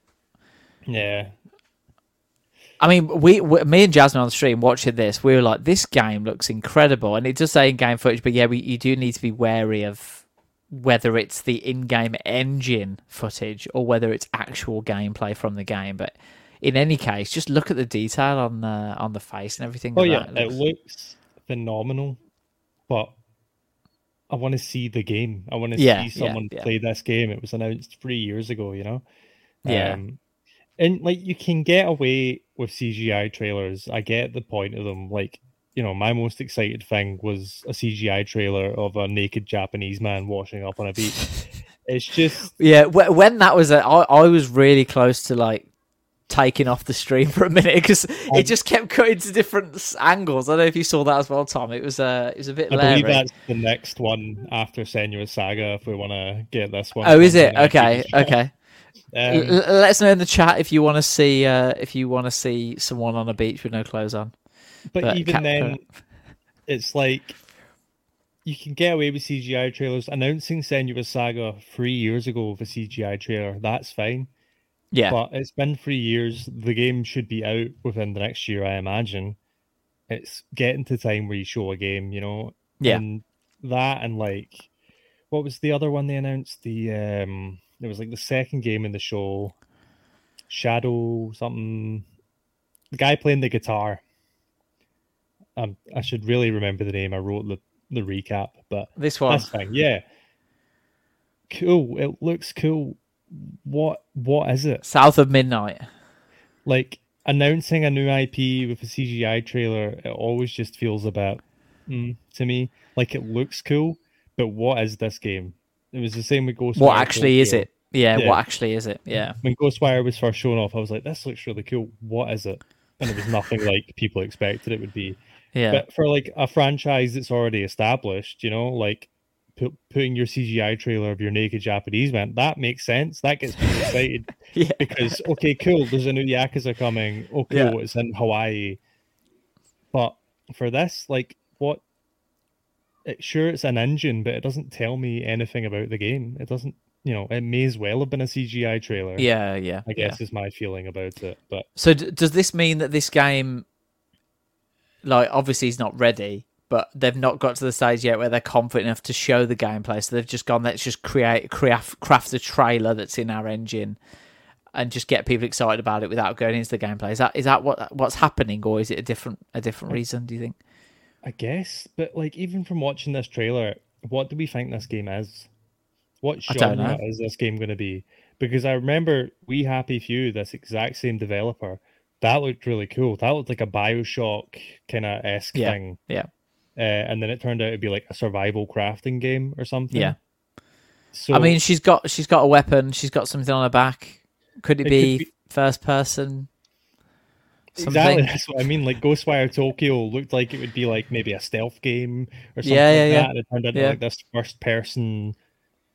Speaker 2: Yeah,
Speaker 1: I mean, we, we, me and Jasmine on the stream watching this, we were like, this game looks incredible, and it does say in-game footage, but yeah, we, you do need to be wary of whether it's the in-game engine footage or whether it's actual gameplay from the game. But in any case, just look at the detail on the on the face and everything.
Speaker 2: Oh yeah,
Speaker 1: that.
Speaker 2: it looks phenomenal, but I want to see the game. I want to
Speaker 1: Yeah,
Speaker 2: see
Speaker 1: yeah,
Speaker 2: someone
Speaker 1: yeah.
Speaker 2: play this game. It was announced three years ago, you know.
Speaker 1: Yeah.
Speaker 2: Um, and like you can get away with CGI trailers. I get the point of them. Like you know, my most excited thing was a CGI trailer of a naked Japanese man washing up on a beach. [LAUGHS] It's just
Speaker 1: yeah. When that was, a, I, I was really close to like taking off the stream for a minute because it um, just kept cutting to different angles. I don't know if you saw that as well, Tom. It was uh, it was a bit.
Speaker 2: I
Speaker 1: believe
Speaker 2: that's the next one after Senua's Saga. If we want to get this one.
Speaker 1: Oh, is it? Okay, okay. Um, let us know in the chat if you want to see uh, if you want to see someone on a beach with no clothes on.
Speaker 2: But, but even then, it's like you can get away with CGI trailers. Announcing Senua's Saga three years ago with a CGI trailer, that's fine.
Speaker 1: Yeah.
Speaker 2: But it's been three years. The game should be out within the next year, I imagine. It's getting to time where you show a game, you know?
Speaker 1: Yeah.
Speaker 2: And that and like what was the other one they announced? The um it was like the second game in the show. Shadow something the guy playing the guitar. Um I should really remember the name. I wrote the, the recap, but
Speaker 1: this one.
Speaker 2: Yeah. Cool. It looks cool what what is it?
Speaker 1: South of Midnight.
Speaker 2: Like announcing a new IP with a CGI trailer, it always just feels a bit mm, to me. Like it looks cool, but what is this game? It was the same with Ghostwire.
Speaker 1: What actually is it? Yeah, yeah, what actually is it? Yeah.
Speaker 2: When Ghostwire was first shown off, I was like, this looks really cool. What is it? And it was nothing [LAUGHS] like people expected it would be.
Speaker 1: Yeah.
Speaker 2: But for like a franchise that's already established, you know, like put, putting your CGI trailer of your naked Japanese man, that makes sense. That gets me excited. [LAUGHS]
Speaker 1: yeah.
Speaker 2: Because okay, cool, there's a new Yakuza coming. Oh cool, yeah. it's in Hawaii. But for this, like what it, sure it's an engine, but it doesn't tell me anything about the game. It doesn't you know, it may as well have been a CGI trailer.
Speaker 1: Yeah, yeah.
Speaker 2: I guess
Speaker 1: yeah.
Speaker 2: is my feeling about it. But
Speaker 1: so, d- does this mean that this game, like, obviously, is not ready? But they've not got to the stage yet where they're confident enough to show the gameplay. So they've just gone, let's just create craft craft a trailer that's in our engine and just get people excited about it without going into the gameplay. Is that is that what what's happening, or is it a different a different reason? Do you think?
Speaker 2: I guess, but like even from watching this trailer, what do we think this game is? What genre is this game going to be? Because I remember We Happy Few, this exact same developer, that looked really cool. That looked like a Bioshock kind of esque
Speaker 1: yeah,
Speaker 2: thing.
Speaker 1: Yeah
Speaker 2: uh, and then it turned out to be like a survival crafting game or something.
Speaker 1: Yeah. So I mean, she's got she's got a weapon. She's got something on her back. Could it, it be, could be, first person?
Speaker 2: Something? Exactly. That's what I mean. Like Ghostwire Tokyo looked like it would be like maybe a stealth game or something
Speaker 1: yeah, yeah,
Speaker 2: like
Speaker 1: yeah.
Speaker 2: that. And it turned out yeah. like this first person,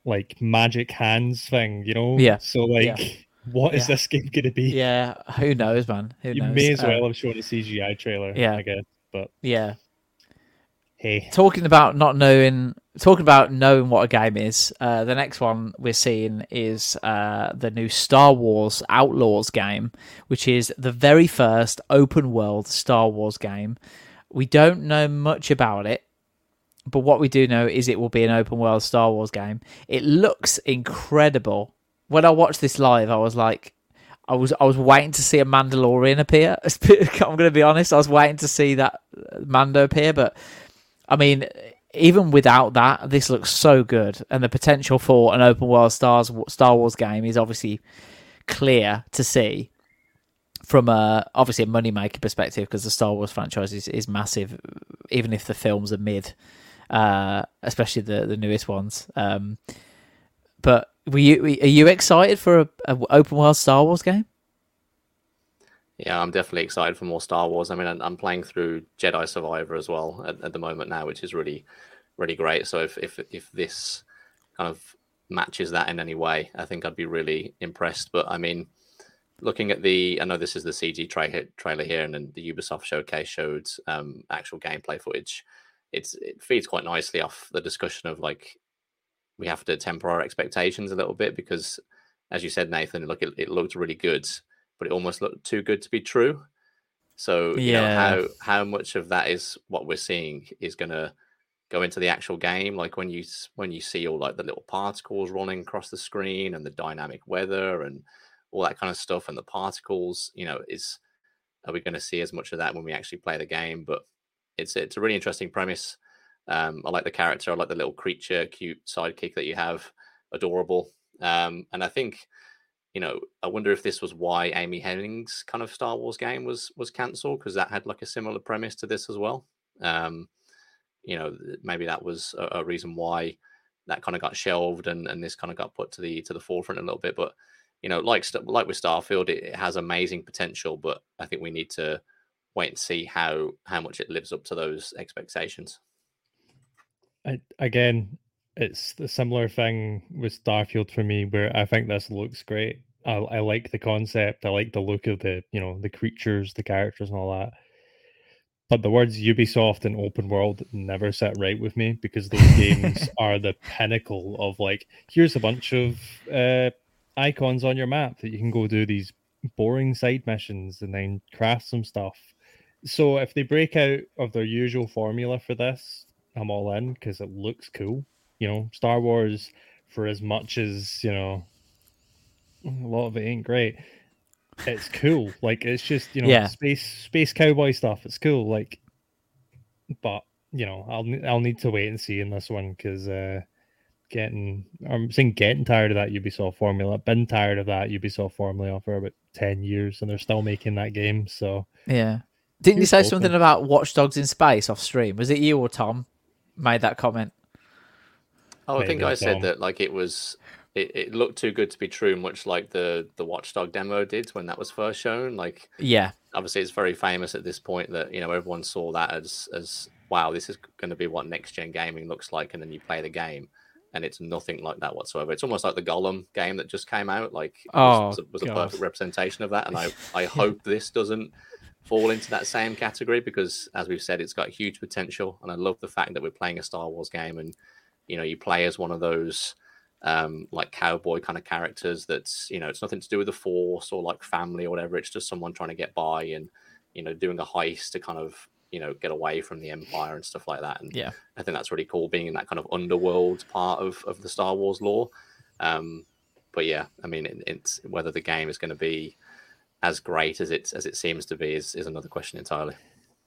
Speaker 2: like magic hands thing. You know?
Speaker 1: Yeah.
Speaker 2: So like. Yeah. What is this game going to be?
Speaker 1: Yeah, who knows, man? Who
Speaker 2: you
Speaker 1: knows?
Speaker 2: may as well uh, have shown a CGI trailer. Yeah, I guess. But
Speaker 1: yeah, Talking about not knowing, talking about knowing what a game is. Uh, the next one we're seeing is uh, the new Star Wars Outlaws game, which is the very first open world Star Wars game. We don't know much about it, but what we do know is it will be an open world Star Wars game. It looks incredible. When I watched this live, I was like, I was I was waiting to see a Mandalorian appear. [LAUGHS] I'm going to be honest. I was waiting to see that Mando appear, but I mean, even without that, this looks so good, and the potential for an open world Stars Star Wars game is obviously clear to see from a obviously a money making perspective because the Star Wars franchise is, is massive, even if the films are mid, uh, especially the the newest ones. Um, but were you are you excited for a, a open world Star Wars game?
Speaker 3: Yeah, I'm definitely excited for more Star Wars. I mean, I'm playing through Jedi Survivor as well at, at the moment now, which is really, really great. So if if if this kind of matches that in any way, I think I'd be really impressed. But I mean, looking at the, I know this is the CG tra- trailer here, and then the Ubisoft showcase showed um, actual gameplay footage. It's it feeds quite nicely off the discussion of like we have to temper our expectations a little bit because, as you said, Nathan, look, it, it looked really good but it almost looked too good to be true. So you yeah. know how how much of that is what we're seeing is going to go into the actual game. Like when you when you see all like the little particles rolling across the screen and the dynamic weather and all that kind of stuff and the particles, you know, is are we going to see as much of that when we actually play the game? But it's it's a really interesting premise. Um, I like the character. I like the little creature, cute sidekick that you have, adorable. Um, and I think you know, I wonder if this was why Amy Hennig's kind of Star Wars game was was cancelled because that had like a similar premise to this as well. Um, you know, maybe that was a, a reason why that kind of got shelved and, and this kind of got put to the to the forefront a little bit. But you know, like like with Starfield, it, it has amazing potential, but I think we need to wait and see how how much it lives up to those expectations.
Speaker 2: I, again, it's a similar thing with Starfield for me, where I think this looks great. I, I like the concept. I like the look of the you know the creatures, the characters, and all that. But the words Ubisoft and open world never sit right with me because those games [LAUGHS] are the pinnacle of like, here's a bunch of uh, icons on your map that you can go do these boring side missions and then craft some stuff. So if they break out of their usual formula for this, I'm all in because it looks cool. You know, Star Wars, for as much as, you know, a [LAUGHS] lot of it ain't great it's cool. Like it's just you know yeah. space space cowboy stuff. It's cool. Like, but you know I'll I'll need to wait and see in this one because uh, getting I'm saying getting tired of that Ubisoft formula. Been tired of that Ubisoft formula for about ten years, and they're still making that game. So
Speaker 1: yeah, didn't you say open. something about Watch Dogs in space off stream? Was it you or Tom made that comment?
Speaker 3: Oh, I think I said that like it was it, it looked too good to be true, much like the the Watchdog demo did when that was first shown. Like,
Speaker 1: yeah,
Speaker 3: obviously it's very famous at this point that you know everyone saw that as as wow, this is going to be what next gen gaming looks like, and then you play the game, and it's nothing like that whatsoever. It's almost like the Gollum game that just came out. Like,
Speaker 1: oh,
Speaker 3: was, was, a, was a perfect representation of that, and I I [LAUGHS] hope this doesn't fall into that same category because, as we've said, it's got huge potential, and I love the fact that we're playing a Star Wars game, and you know you play as one of those um, like cowboy kind of characters that's you know it's nothing to do with the force or like family or whatever it's just someone trying to get by and you know doing a heist to kind of you know get away from the empire and stuff like that and
Speaker 1: yeah.
Speaker 3: I think that's really cool being in that kind of underworld part of, of the star wars lore. Um, but yeah i mean it, it's whether the game is going to be as great as it as it seems to be is, is another question entirely.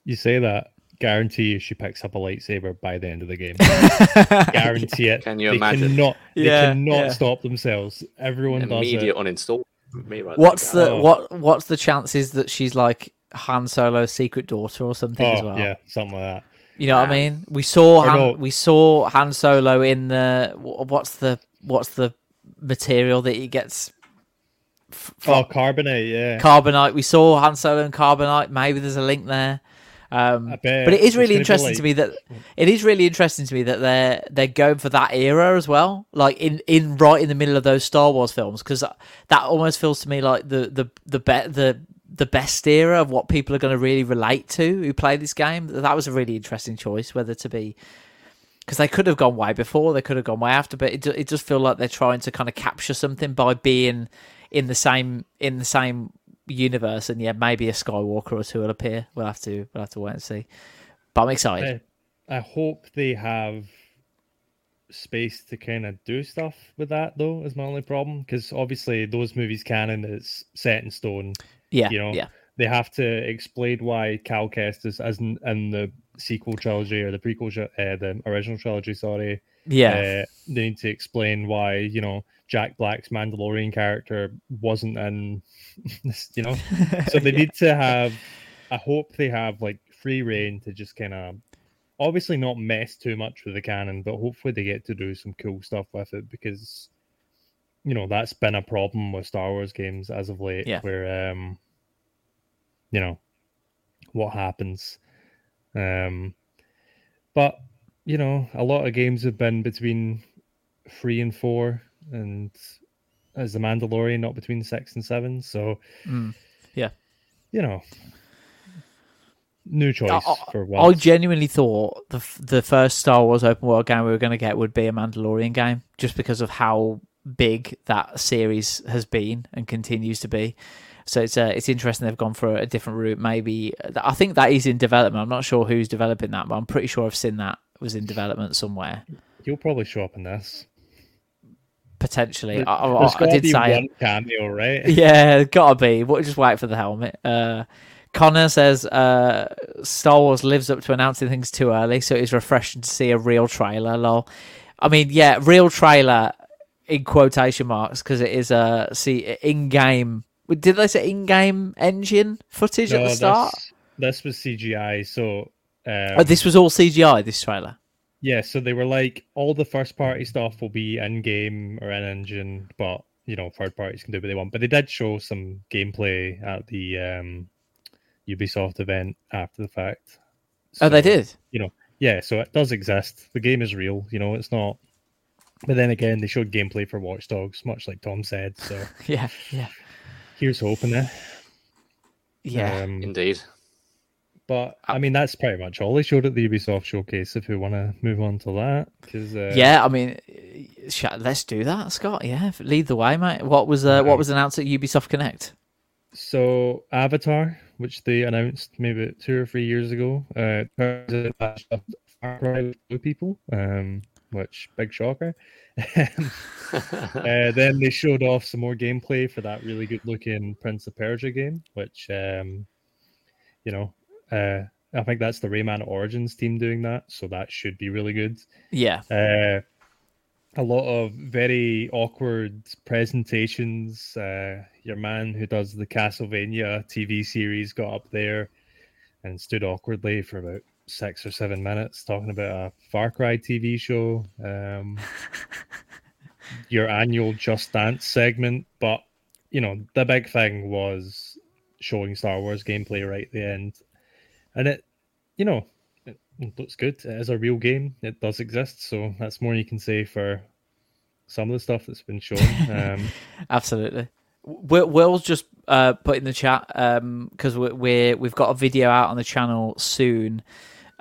Speaker 2: You say that guarantee you she picks up a lightsaber by the end of the game. [LAUGHS] guarantee it.
Speaker 3: Can you
Speaker 2: they
Speaker 3: imagine?
Speaker 2: Cannot, they yeah, cannot yeah. stop themselves. Everyone
Speaker 3: Immediate
Speaker 2: does
Speaker 3: it. uninstall. Me right
Speaker 1: what's the oh. what? What's the chances that she's like Han Solo's secret daughter or something
Speaker 2: oh,
Speaker 1: as well?
Speaker 2: Yeah, something like that.
Speaker 1: You know what I mean? We saw Han, no. we saw Han Solo in the what's the what's the material that he gets oh,
Speaker 2: from, oh, carbonite, yeah.
Speaker 1: Carbonite. We saw Han Solo and carbonite. Maybe there's a link there. Um, but it is really interesting like... to me that it is really interesting to me that they're they're going for that era as well, like in, in right in the middle of those Star Wars films, because that almost feels to me like the the the be- the the best era of what people are going to really relate to who play this game. That was a really interesting choice, whether to be because they could have gone way before, they could have gone way after, but it it does feel like they're trying to kind of capture something by being in the same in the same universe, and yeah, maybe a Skywalker or two will appear. We'll have to we'll have to wait and see. But I'm excited.
Speaker 2: I, I hope they have space to kind of do stuff with that though is my only problem because obviously those movies canon is set in stone
Speaker 1: yeah
Speaker 2: you know
Speaker 1: yeah
Speaker 2: they have to explain why Cal Kestis as in, in the sequel trilogy or the prequel uh, the original trilogy sorry
Speaker 1: yeah
Speaker 2: uh, they need to explain why you know Jack Black's Mandalorian character wasn't in, [LAUGHS] you know. so [LAUGHS] they need to have. I hope they have like free reign to just kind of, obviously not mess too much with the canon, but hopefully they get to do some cool stuff with it because, you know, that's been a problem with Star Wars games as of late,
Speaker 1: yeah.
Speaker 2: where um, you know, what happens, um, but you know, a lot of games have been between three and four and as the Mandalorian not between six and seven. So,
Speaker 1: mm, yeah,
Speaker 2: you know, new choice I, for
Speaker 1: once. I genuinely thought the the first Star Wars open world game we were going to get would be a Mandalorian game, just because of how big that series has been and continues to be. So it's uh, it's interesting they've gone for a different route. Maybe I think that is in development. I'm not sure who's developing that, but I'm pretty sure I've seen that was in development somewhere.
Speaker 2: You'll probably show up in this
Speaker 1: potentially. I,
Speaker 2: I, I did say
Speaker 1: one
Speaker 2: cameo, right? [LAUGHS]
Speaker 1: Yeah, gotta be. We'll just wait for the helmet. Uh, Connor says uh, Star Wars lives up to announcing things too early, so it's refreshing to see a real trailer. Lol. I mean, yeah, real trailer in quotation marks because it is a see in game. Did they say in game engine footage no, at the start?
Speaker 2: This, this was CGI, so
Speaker 1: um... oh, this was all CGI. This trailer.
Speaker 2: Yeah, so they were like all the first party stuff will be in game or in engine, but you know third parties can do what they want. But they did show some gameplay at the um, Ubisoft event after the fact.
Speaker 1: So, oh, they did.
Speaker 2: You know, yeah. So it does exist. The game is real. You know, it's not. But then again, they showed gameplay for Watch Dogs, much like Tom said. So [LAUGHS]
Speaker 1: yeah, yeah.
Speaker 2: Here's hoping there.
Speaker 1: Yeah,
Speaker 3: um, indeed.
Speaker 2: But I mean, that's pretty much all they showed at the Ubisoft showcase. If we want to move on to that, because uh...
Speaker 1: yeah, I mean, let's do that, Scott. Yeah, lead the way, mate. What was uh, what was announced at Ubisoft Connect?
Speaker 2: So Avatar, which they announced maybe two or three years ago, uh, Far Cry Blue people, um, which big shocker. [LAUGHS] uh, then they showed off some more gameplay for that really good looking Prince of Persia game, which um, you know uh, I think that's the Rayman Origins team doing that, so that should be really good.
Speaker 1: Yeah.
Speaker 2: Uh, a lot of very awkward presentations. Uh, your man who does the Castlevania TV series got up there and stood awkwardly for about six or seven minutes talking about a Far Cry TV show. Um, [LAUGHS] your annual Just Dance segment, but you know the big thing was showing Star Wars gameplay right at the end and it, you know, it looks good. It is a real game. It does exist, so that's more you can say for some of the stuff that's been shown. [LAUGHS] Um,
Speaker 1: Absolutely. Will's just uh, put in the chat because um, we're we've got a video out on the channel soon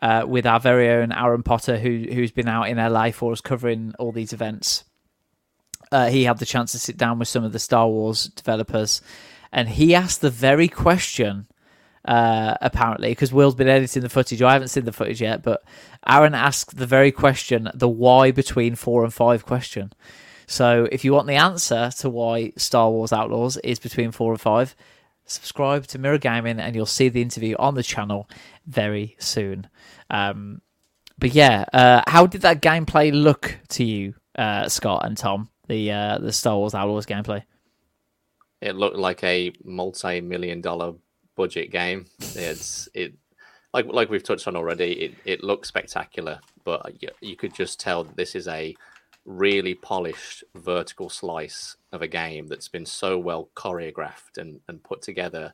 Speaker 1: uh, with our very own Aaron Potter, who who's been out in LA for us covering all these events. Uh, he had the chance to sit down with some of the Star Wars developers, and he asked the very question uh, apparently, because Will's been editing the footage. I haven't seen the footage yet, but Aaron asked the very question, the why between four and five question. So if you want the answer to why Star Wars Outlaws is between four and five, subscribe to Mirror Gaming and you'll see the interview on the channel very soon. Um, but yeah, uh, how did that gameplay look to you, uh, Scott and Tom? The uh, the Star Wars Outlaws gameplay.
Speaker 3: It looked like a multi-million dollar budget game. It's it like like we've touched on already. It it looks spectacular, but you, you could just tell that this is a really polished vertical slice of a game that's been so well choreographed and, and put together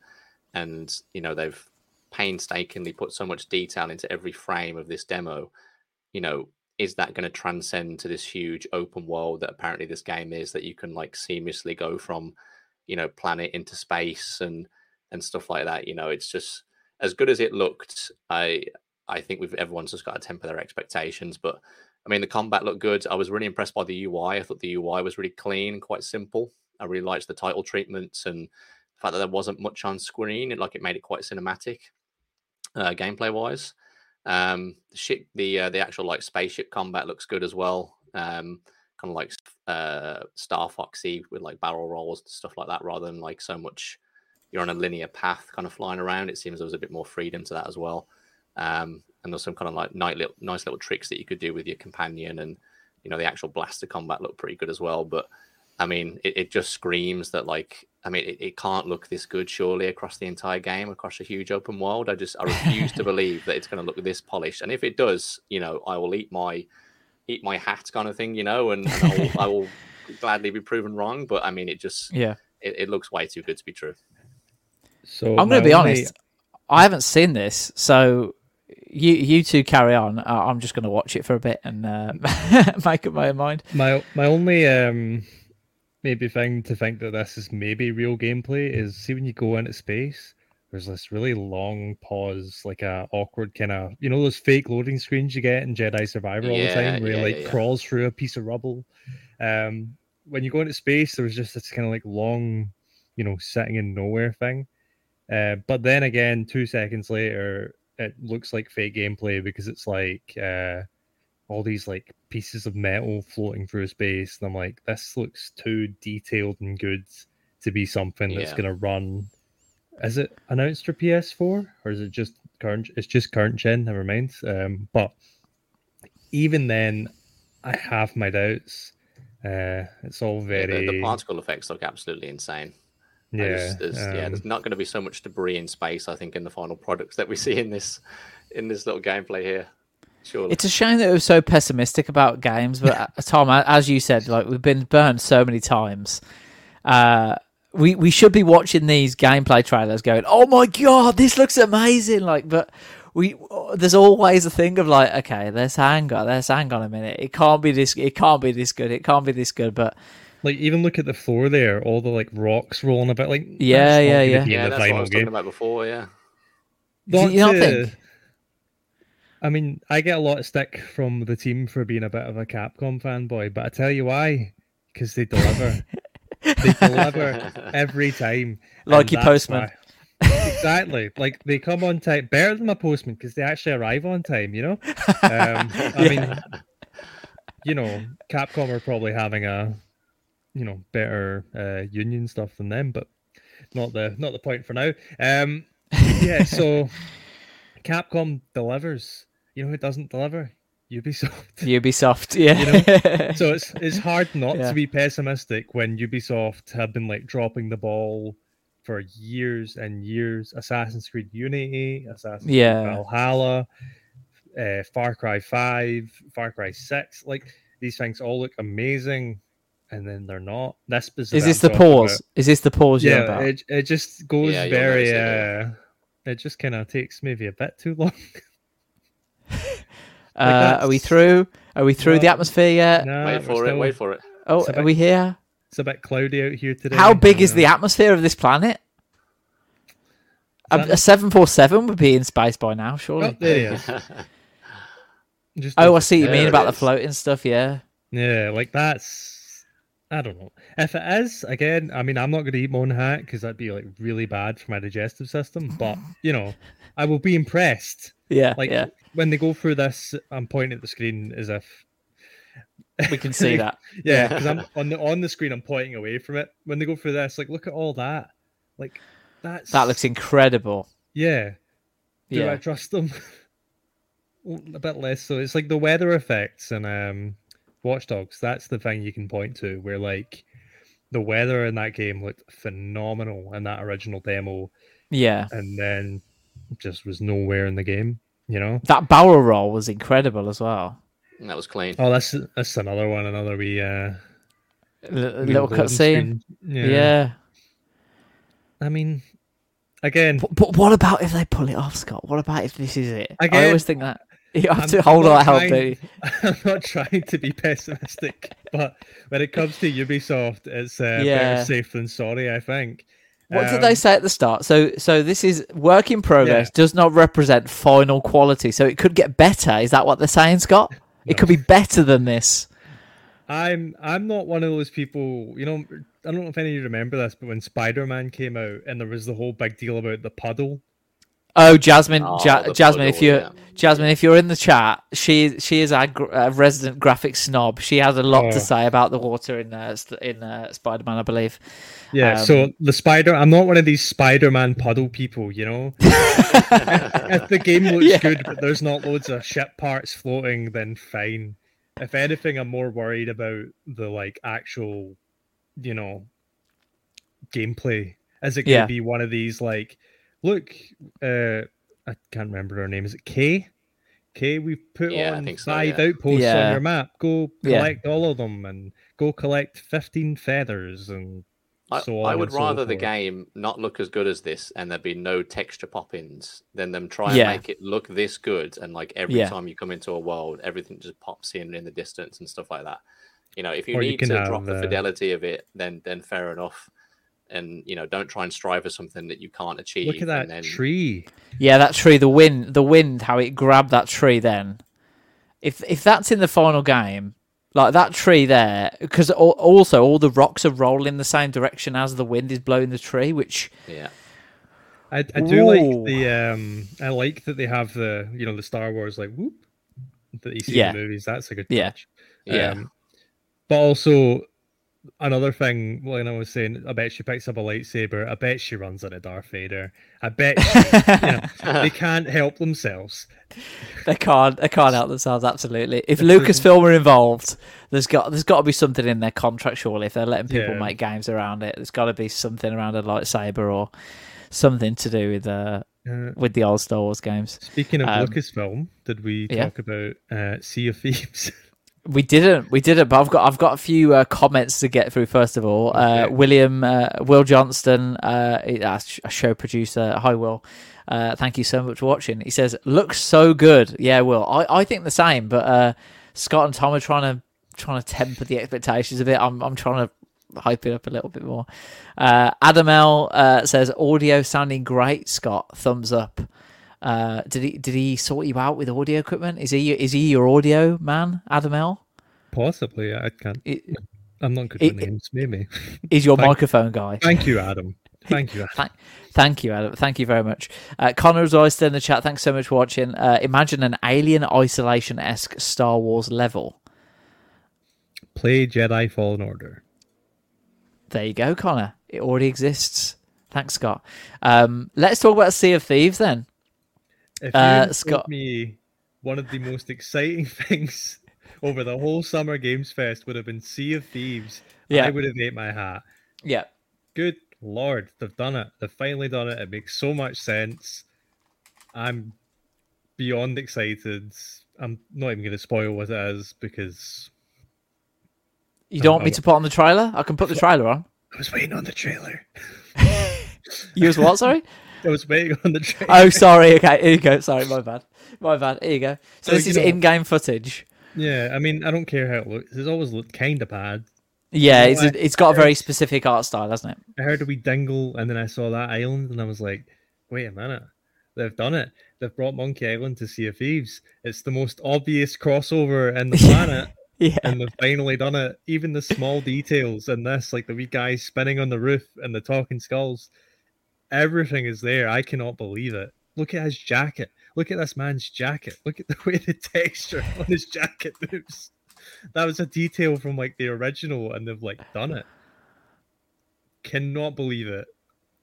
Speaker 3: and you know they've painstakingly put so much detail into every frame of this demo you know is that going to transcend to this huge open world that apparently this game is that you can like seamlessly go from you know planet into space and and stuff like that. You know, it's just as good as it looked. I I think we've everyone's just got to temper their expectations. But I mean, the combat looked good. I was really impressed by the UI. I thought the UI was really clean, quite simple. I really liked the title treatments and the fact that there wasn't much on screen. It like it made it quite cinematic, uh, gameplay wise. Um, the ship, the uh, the actual like spaceship combat looks good as well. Um, kind of like uh, Star Foxy with like barrel rolls and stuff like that, rather than like so much you're on a linear path kind of flying around. It seems there was a bit more freedom to that as well. Um, and there's some kind of like nice little, nice little tricks that you could do with your companion, and you know the actual blaster combat looked pretty good as well. But I mean, it, it just screams that like I mean, it, it, can't look this good surely across the entire game, across a huge open world. I just I refuse to [LAUGHS] believe that it's going to look this polished. And if it does, you know, I will eat my eat my hat kind of thing, you know, and, and I, will, I, will, [LAUGHS] gladly be proven wrong. But I mean, it just
Speaker 1: yeah,
Speaker 3: it, it looks way too good to be true.
Speaker 2: So
Speaker 1: I'm going to be only... honest. I haven't seen this, so you you two carry on. I'm just going to watch it for a bit and uh, [LAUGHS] make up my own mind.
Speaker 2: My my only um maybe thing to think that this is maybe real gameplay is see when you go into space. There's this really long pause, like a awkward kind of, you know, those fake loading screens you get in Jedi Survivor all the time, where yeah, like yeah. crawls through a piece of rubble. Um, when you go into space, there was just this kind of like long, you know, sitting in nowhere thing. Uh, but then again, two seconds later, it looks like fake gameplay because it's like uh, all these like pieces of metal floating through space, and I'm like, this looks too detailed and good to be something yeah. that's going to run. Is it announced for PS4 or is it just current? It's just current gen. Never mind. Um, but even then, I have my doubts. Uh, it's all very.
Speaker 3: Yeah, the, the particle effects look absolutely insane.
Speaker 2: Yeah, just,
Speaker 3: there's, um, yeah, there's not going to be so much debris in space. I think in the final products that we [LAUGHS] see in this in this little gameplay here. Surely.
Speaker 1: It's a shame that it was so pessimistic about games, but uh, [LAUGHS] Tom, as you said, like we've been burned so many times. Uh, we we should be watching these gameplay trailers, going, "Oh my god, this looks amazing!" Like, but we there's always a thing of like, okay, let's hang on, let's hang on a minute. It can't be this. It can't be this good. It can't be this good. But
Speaker 2: like, even look at the floor there, all the like rocks rolling about. Like,
Speaker 1: yeah, yeah, yeah,
Speaker 3: yeah. That's what I was game. talking about before. Yeah.
Speaker 1: Do you not think?
Speaker 2: I mean, I get a lot of stick from the team for being a bit of a Capcom fanboy, but I tell you why, because they deliver. they deliver [LAUGHS] every time.
Speaker 1: Like your postman.
Speaker 2: exactly. Like they come on time, better than my postman because they actually arrive on time. You know. Um, I [LAUGHS] mean, you know, Capcom are probably having a, you know, better uh, union stuff than them, but not the not the point for now. Um, yeah. So [LAUGHS] Capcom delivers. You know who doesn't deliver? Ubisoft. [LAUGHS]
Speaker 1: Ubisoft, yeah.
Speaker 2: you know? [LAUGHS] So it's it's hard not yeah. to be pessimistic when Ubisoft have been like dropping the ball for years and years. Assassin's Creed Unity, Assassin's yeah. Creed Valhalla, uh, Far Cry Five, Far Cry Six. Like these things all look amazing, and then they're not. This
Speaker 1: is this the pause? About. Is this the pause?
Speaker 2: Yeah, it it just goes yeah, very. It, uh, it just kind of takes maybe a bit too long. [LAUGHS]
Speaker 1: Uh, are we through? Are we through no, the atmosphere yet?
Speaker 3: No, wait for it. Wait for it.
Speaker 1: Oh, bit, are we here?
Speaker 2: It's a bit cloudy out here today.
Speaker 1: How big is the atmosphere of this planet? A, seven four seven would be in space by now, surely.
Speaker 2: Oh, there he [LAUGHS]
Speaker 1: oh, I see what you mean about is. the floating stuff. Yeah.
Speaker 2: Yeah, like that's. I don't know. If it is, again, I mean, I'm not going to eat my own hat because that'd be like really bad for my digestive system. But [LAUGHS] you know, I will be impressed.
Speaker 1: Yeah,
Speaker 2: like
Speaker 1: yeah
Speaker 2: when they go through this, I'm pointing at the screen as if
Speaker 1: we can see [LAUGHS] that.
Speaker 2: yeah, because I'm [LAUGHS] on the on the screen. I'm pointing away from it. When they go through this, like, look at all that. Like, that's
Speaker 1: that looks incredible.
Speaker 2: Yeah. Do yeah. I trust them? a bit less. So it's like the weather effects and um, Watch Dogs. That's the thing you can point to where like the weather in that game looked phenomenal in that original demo.
Speaker 1: Yeah.
Speaker 2: And then just was nowhere in the game. You know
Speaker 1: that barrel roll was incredible as well.
Speaker 3: That was clean.
Speaker 2: Oh, that's that's another one. Another wee uh,
Speaker 1: L- little cutscene. Yeah. yeah.
Speaker 2: I mean, again.
Speaker 1: But, but, what about if they pull it off, Scott? What about if this is it? Again, I always think that [LAUGHS] you have I'm, to hold on help. [LAUGHS]
Speaker 2: I'm not trying to be pessimistic, but when it comes to Ubisoft, it's uh, yeah. better safe than sorry. I think.
Speaker 1: What um, did they um, say at the start? So, so this is work in progress. Yeah. Does not represent final quality. So it could get better. Is that what they're saying, Scott? No. [LAUGHS] It could be better than this.
Speaker 2: I'm I'm not one of those people. You know, I don't know if any of you remember this, but when Spider Man came out and there was the whole big deal about the puddle
Speaker 1: Oh, Jasmine, oh, ja- Jasmine, if you, yeah. Jasmine, if you're in the chat, she she is our gr- uh, resident graphic snob. She has a lot oh. to say about the water in uh, in uh, Spider Man, I believe.
Speaker 2: Yeah. Um, so the spider, I'm not one of these Spider Man puddle people. You know, [LAUGHS] if the game looks yeah. good but there's not loads of ship parts floating, then fine. If anything, I'm more worried about the like actual, you know, gameplay. Is it going to yeah. be one of these like? Look, uh, I can't remember her name. Is it Kay? Kay, we've put yeah, on so, five yeah. outposts yeah. on your map. Go collect all of them and go collect 15 feathers and
Speaker 3: I,
Speaker 2: so
Speaker 3: I would rather
Speaker 2: forth.
Speaker 3: the game not look as good as this and there be no texture pop-ins than them try and make it look this good and like every time you come into a world, everything just pops in in the distance and stuff like that. You know, if you or need you to have, drop the uh... fidelity of it, then then fair enough and you know don't try and strive for something that you can't achieve
Speaker 2: look at that
Speaker 3: then...
Speaker 2: tree
Speaker 1: yeah that tree the wind the wind how it grabbed that tree then if if that's in the final game like that tree there because also all the rocks are rolling the same direction as the wind is blowing the tree which
Speaker 3: yeah
Speaker 2: i, I do Ooh. like the um i like that they have the you know the star wars like whoop that you see yeah. in the movies that's a good touch
Speaker 1: yeah, yeah.
Speaker 2: Um, but also another thing when I was saying, I bet she picks up a lightsaber. I bet she runs into Darth Vader. I bet she, you know, [LAUGHS] they can't help themselves.
Speaker 1: They can't. They can't help themselves. Absolutely. If Lucasfilm are involved, there's got there's got to be something in their contract. Surely, if they're letting people yeah. make games around it, there's got to be something around a lightsaber or something to do with uh, uh, with the old Star Wars games.
Speaker 2: Speaking of um, Lucasfilm, did we yeah. talk about uh, Sea of Thieves? [LAUGHS]
Speaker 1: We didn't, we didn't. But I've got, I've got a few uh, comments to get through. First of all, uh. William, uh, Will Johnston, uh, a show producer. Hi, Will. Uh, thank you so much for watching. He says, "Looks so good." Yeah, Will. I, I think the same. But uh, Scott and Tom are trying to trying to temper the expectations a bit. I'm, I'm trying to hype it up a little bit more. Uh, Adam L uh, says audio sounding great. Scott, thumbs up. Uh, did he did he sort you out with audio equipment? Is he is he your audio man, Adam L?
Speaker 2: Possibly, I can't. It, I'm not good with names. Maybe. [LAUGHS]
Speaker 1: Is your microphone guy?
Speaker 2: Thank you, Adam. [LAUGHS] Thank you. Adam.
Speaker 1: Thank you, Adam. Thank you very much. Uh, Connor's always in the chat. Thanks so much for watching. Uh, imagine an alien isolation esque Star Wars level.
Speaker 2: Play Jedi Fallen Order.
Speaker 1: There you go, Connor. It already exists. Thanks, Scott. Um, let's talk about Sea of Thieves then.
Speaker 2: If you uh, Scott me one of the most exciting [LAUGHS] things over the whole Summer Games Fest would have been Sea of Thieves, yeah. I would have ate my hat.
Speaker 1: Yeah.
Speaker 2: Good lord, they've done it. They've finally done it. It makes so much sense. I'm beyond excited. I'm not even going to spoil what it is because
Speaker 1: you don't want me to put on the trailer? I can put the trailer on.
Speaker 2: I was waiting on the trailer. [LAUGHS]
Speaker 1: you was what? Sorry. [LAUGHS]
Speaker 2: I was waiting on the trailer.
Speaker 1: Oh, sorry. Okay, here you go. Sorry, my bad. My bad. Here you go. So, so this is know, in-game footage.
Speaker 2: Yeah, I mean, I don't care how it looks. It's always looked kind of bad.
Speaker 1: Yeah, it's a, it's got a very specific art style, hasn't it?
Speaker 2: I heard a wee dingle, and then I saw that island, and I was like, wait a minute. They've done it. They've brought Monkey Island to Sea of Thieves. It's the most obvious crossover in the [LAUGHS] planet.
Speaker 1: Yeah.
Speaker 2: And they've finally done it. Even the small details in this, like the wee guy spinning on the roof and the talking skulls, everything is there. I cannot believe it. Look at his jacket. Look at this man's jacket. Look at the way the [LAUGHS] texture on his jacket moves. That was a detail from like the original, and they've like done it. Cannot believe it.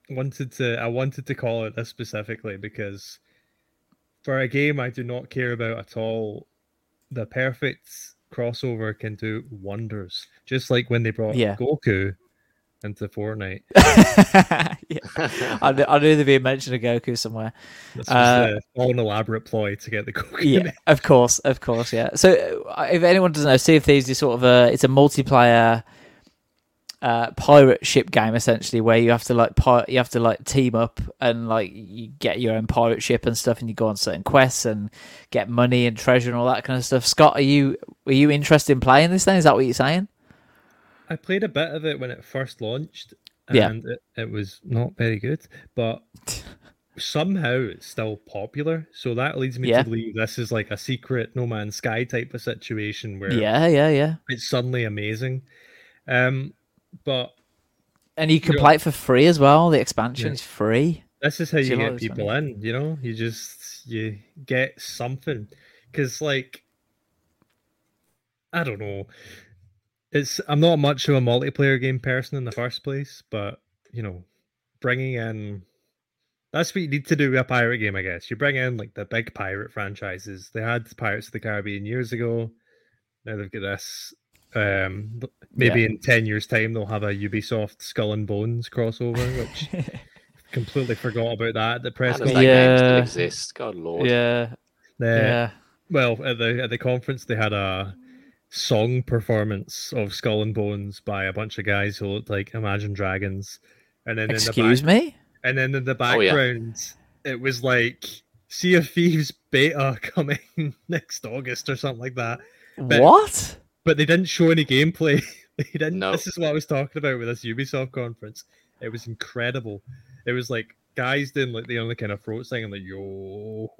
Speaker 2: Wanted to I wanted to call it this specifically because for a game I do not care about at all, the perfect crossover can do wonders. Just like when they brought yeah. Goku into Fortnite. [LAUGHS]
Speaker 1: yeah. I, knew, I knew there'd be a mention of Goku somewhere.
Speaker 2: That's uh, all an elaborate ploy to get the Goku.
Speaker 1: Yeah, of course, of course, yeah. So uh, if anyone doesn't know, Sea of Thieves is sort of a it's a multiplayer uh, pirate ship game essentially where you have to like you have to like team up and like you get your own pirate ship and stuff and you go on certain quests and get money and treasure and all that kind of stuff. Scott, are you are you interested in playing this thing? Is that what you're saying?
Speaker 2: I played a bit of it when it first launched and yeah. it, it was not very good, but [LAUGHS] somehow it's still popular. So that leads me yeah. to believe this is like a secret No Man's Sky type of situation where
Speaker 1: yeah, yeah, yeah,
Speaker 2: it's suddenly amazing. Um, but
Speaker 1: and you can you play know, it for free as well. The expansion yeah. is free.
Speaker 2: This is how you, you get people in. You know, you just you get something because like I don't know. It's I'm not much of a multiplayer game person in the first place, but you know, bringing in that's what you need to do with a pirate game, I guess. You bring in like the big pirate franchises. They had Pirates of the Caribbean years ago. Now they've got this um, maybe yeah. in ten years' time they'll have a Ubisoft Skull and Bones crossover, which [LAUGHS] completely forgot about that. The press
Speaker 3: How does that yeah. game still exist? God lord.
Speaker 1: Yeah.
Speaker 2: Uh, yeah. Well, at the at the conference they had a song performance of Skull and Bones by a bunch of guys who looked like Imagine Dragons,
Speaker 1: and then excuse in the back, me,
Speaker 2: and then in the background oh, yeah. it was like Sea of Thieves beta [LAUGHS] coming next August or something like that.
Speaker 1: But, what?
Speaker 2: but they didn't show any gameplay. [LAUGHS] they didn't. No. This is what I was talking about with this Ubisoft conference. It was incredible. It was like guys doing like the only kind of throat singing like yo.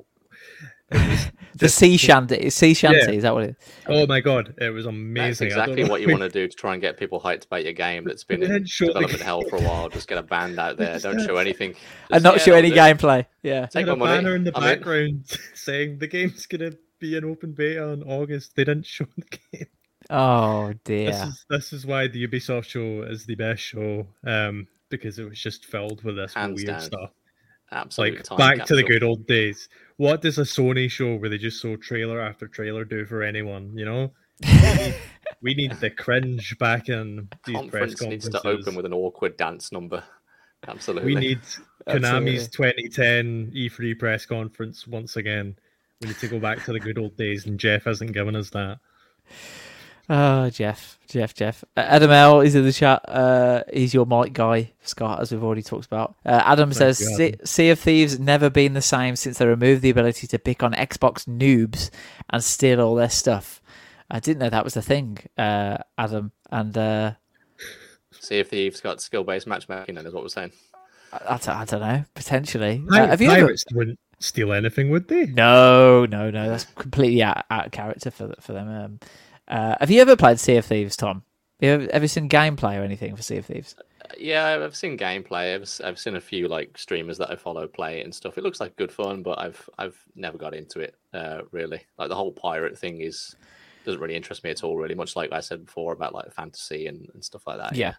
Speaker 2: [LAUGHS]
Speaker 1: the sea shanty, sea shanty, yeah. is that what it is?
Speaker 2: Oh my god, it was amazing.
Speaker 3: That's exactly what you want to do to try and get people hyped about your game that's been [LAUGHS] in development hell for a while. Just get a band out there, don't show [LAUGHS] anything, Just,
Speaker 1: and not yeah, show any gameplay. Yeah,
Speaker 2: take my a banner in the I background mean... saying the game's gonna be an open beta in August. They didn't show the game.
Speaker 1: Oh dear.
Speaker 2: This is, this is why the Ubisoft show is the best show, um, because it was just filled with this Hands weird down. stuff.
Speaker 3: Absolutely.
Speaker 2: Like back capsule. to the good old days. What does a Sony show where they just show trailer after trailer do for anyone? You know, we, need, [LAUGHS] we the cringe back in these
Speaker 3: Conference
Speaker 2: press conferences.
Speaker 3: needs to open with an awkward dance number. [LAUGHS] Absolutely.
Speaker 2: We need Konami's 2010 E3 press conference once again. We need to go back to the good old days, and Geoff hasn't given us that.
Speaker 1: Oh, Geoff, Geoff, Geoff. Uh, Adam L is in the chat. Uh, he's your mic guy, Scott, as we've already talked about. Uh, Adam Thank says you, Adam. Sea of Thieves never been the same since they removed the ability to pick on Xbox noobs and steal all their stuff. I didn't know that was a thing, uh, Adam. And uh,
Speaker 3: Sea of Thieves got skill based matchmaking, then, is what we're saying.
Speaker 1: I, I, I don't know. Potentially.
Speaker 2: Uh, have you Pirates ever... wouldn't steal anything, would they?
Speaker 1: No, no, no. That's completely out, out of character for for them. Um, uh, have you ever played Sea of Thieves, Tom? Have you ever, ever seen gameplay or anything for Sea of Thieves?
Speaker 3: Uh, yeah, I've seen gameplay. I've, I've seen a few like streamers that I follow play it and stuff. It looks like good fun, but I've I've never got into it uh, really. Like the whole pirate thing is doesn't really interest me at all. Really, much like I said before about like fantasy and, and stuff like that.
Speaker 1: Yeah. yeah.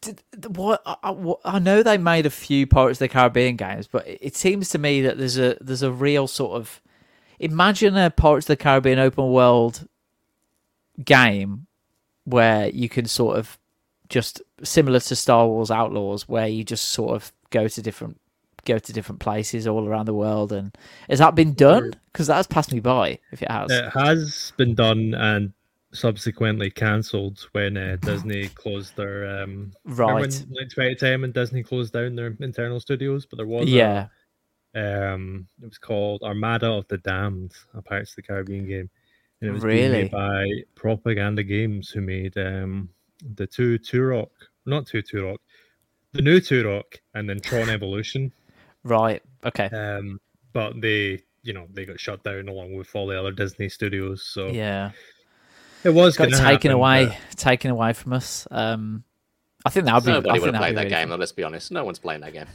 Speaker 1: Did, what I, what I, know they made a few Pirates of the Caribbean games, but it, it seems to me that there's a there's a real sort of imagine a Pirates of the Caribbean open world game where you can sort of just similar to Star Wars Outlaws, where you just sort of go to different go to different places all around the world. And has that been done? Because that has passed me by. If it has,
Speaker 2: it has been done and subsequently cancelled when uh, [SIGHS] Disney closed their um
Speaker 1: right when,
Speaker 2: like 2010 and Disney closed down their internal studios. But there was
Speaker 1: yeah.
Speaker 2: A, um, it was called Armada of the Damned, a Pirates of the Caribbean game and it was
Speaker 1: really?
Speaker 2: made by Propaganda Games, who made um, the two Turok, not two Turok, the new Turok, and then Tron Evolution. [LAUGHS]
Speaker 1: Right. Okay.
Speaker 2: Um, but they, you know, they got shut down along with all the other Disney studios. So
Speaker 1: yeah,
Speaker 2: it was
Speaker 1: got taken
Speaker 2: happen,
Speaker 1: away,
Speaker 2: but...
Speaker 1: taken away from us. Um, I think that would be.
Speaker 3: Nobody would
Speaker 1: have
Speaker 3: played that
Speaker 1: really
Speaker 3: game. Though, let's be honest, no one's playing that game.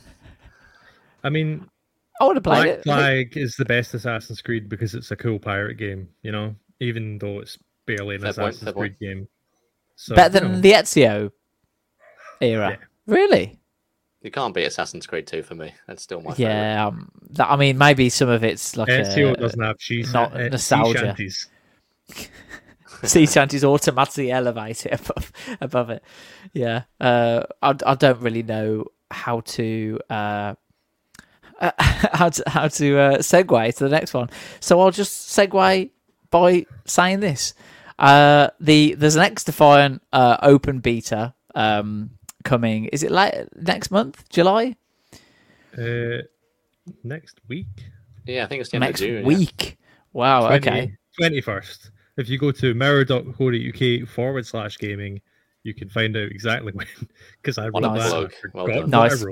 Speaker 2: I mean,
Speaker 1: I would have played
Speaker 2: Black
Speaker 1: it.
Speaker 2: Flag is the best Assassin's Creed because it's a cool pirate game. You know, even though it's barely an fair Assassin's point, Creed game.
Speaker 1: So, Better than you know. the Ezio era. Yeah. Really?
Speaker 3: You can't beat Assassin's Creed 2 for me. That's still my favourite.
Speaker 1: yeah. Um, that, I mean, maybe some of it's like
Speaker 2: Ezio
Speaker 1: a,
Speaker 2: doesn't have cheese.
Speaker 1: Not uh, nostalgia. [LAUGHS] sea shanties automatically elevate it above above it. Yeah. Uh, I I don't really know how to uh, uh, [LAUGHS] how to how to uh, segue to the next one. So I'll just segue by saying this: uh, the there's an XDefiant uh, open beta um, coming. Is it like next month, July?
Speaker 2: Uh, next week.
Speaker 3: Yeah, I think it's the
Speaker 1: next
Speaker 3: June,
Speaker 1: week.
Speaker 3: Yeah.
Speaker 1: Wow. 20, okay.
Speaker 2: Twenty first. If you go to mirror.co.uk forward slash gaming, you can find out exactly [LAUGHS] when. Because I wrote that.
Speaker 1: Well nice.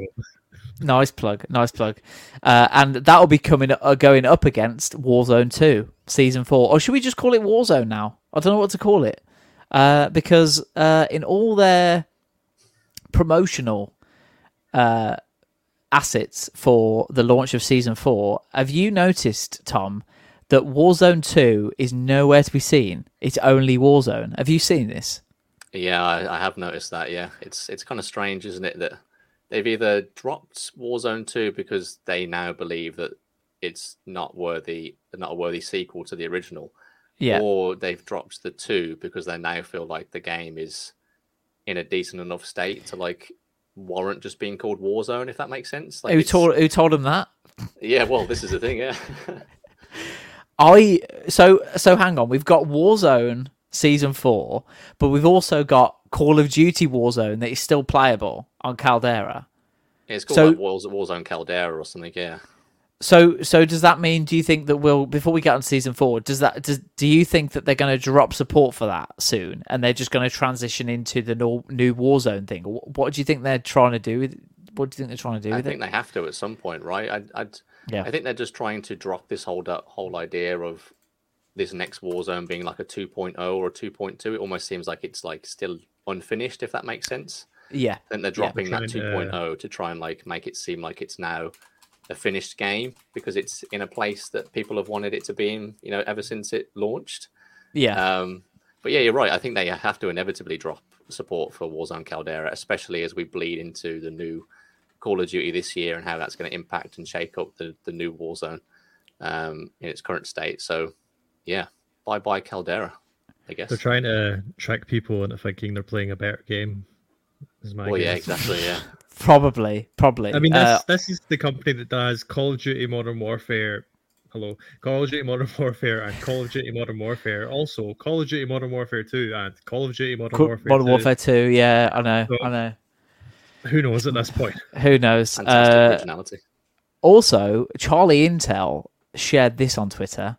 Speaker 1: Nice plug, nice plug, uh, and that will be coming uh, going up against Warzone Two, Season Four, or should we just call it Warzone now? I don't know what to call it uh, because uh, in all their promotional uh, assets for the launch of Season Four, have you noticed, Tom, that Warzone Two is nowhere to be seen? It's only Warzone. Have you seen this?
Speaker 3: Yeah, I, I have noticed that. Yeah, it's it's kind of strange, isn't it, that they've either dropped Warzone 2 because they now believe that it's not worthy, not a worthy sequel to the original,
Speaker 1: yeah,
Speaker 3: or they've dropped the two because they now feel like the game is in a decent enough state to like warrant just being called Warzone, if that makes sense.
Speaker 1: Like who told who told them that?
Speaker 3: Yeah, well, this is the thing, yeah. [LAUGHS]
Speaker 1: I so so hang on, we've got Warzone season four, but we've also got Call of Duty Warzone that is still playable on Caldera.
Speaker 3: Yeah, it's called so, like Warzone Caldera or something. Yeah.
Speaker 1: So, so does that mean? Do you think that we'll before we get on season four? Does that does do you think that they're going to drop support for that soon, and they're just going to transition into the no, new Warzone thing? What do you think they're trying to do? With, what do you think they're trying to do?
Speaker 3: I think
Speaker 1: it?
Speaker 3: they have to at some point, right? I'd, I'd, yeah. I think they're just trying to drop this whole whole idea of this next Warzone being like a 2.0 or a 2.2. It almost seems like it's like still unfinished, if that makes sense.
Speaker 1: Yeah.
Speaker 3: Then they're dropping yeah, that 2.0 to... to try and like make it seem like it's now a finished game because it's in a place that people have wanted it to be in, you know, ever since it launched.
Speaker 1: Yeah.
Speaker 3: Um, but yeah, you're right. I think they have to inevitably drop support for Warzone Caldera, especially as we bleed into the new Call of Duty this year and how that's going to impact and shake up the, the new Warzone um, in its current state. So, yeah, bye bye Caldera. I guess
Speaker 2: they're trying to trick people into thinking they're playing a better game.
Speaker 3: Is my well, guess. yeah, exactly, yeah. [LAUGHS]
Speaker 1: Probably, probably.
Speaker 2: I mean, this, uh, this is the company that does Call of Duty Modern Warfare. Hello, Call of Duty Modern [LAUGHS] Warfare and Call of Duty Modern Warfare. Also, Call of Duty Modern Warfare 2 and Call of Duty Modern Warfare
Speaker 1: Modern 2. Warfare 2, yeah, I know, so, I know.
Speaker 2: Who knows at this point? [LAUGHS]
Speaker 1: Who knows? Uh, originality. Also, Charlie Intel shared this on Twitter.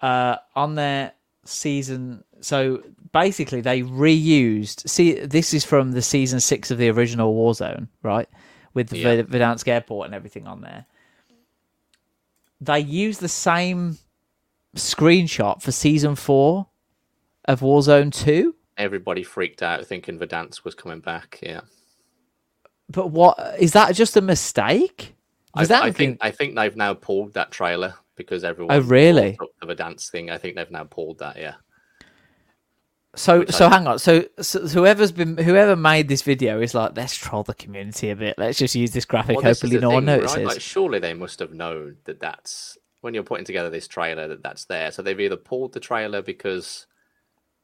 Speaker 1: Uh, on their season, so basically they reused. See, this is from the season six of the original Warzone, right? With the yeah. Verdansk Airport and everything on there. They used the same screenshot for season four of Warzone two.
Speaker 3: Everybody freaked out thinking Verdansk was coming back. Yeah.
Speaker 1: But what is that? Just a mistake?
Speaker 3: I, I think I think they've now pulled that trailer because everyone.
Speaker 1: Oh really?
Speaker 3: Verdansk thing. I think they've now pulled that. Yeah.
Speaker 1: So so I... hang on. So, so, whoever's been whoever made this video is like, let's troll the community a bit. Let's just use this graphic. Well, this Hopefully, no thing, one notices. Right?
Speaker 3: Like, surely they must have known that that's when you're putting together this trailer that that's there. So they've either pulled the trailer because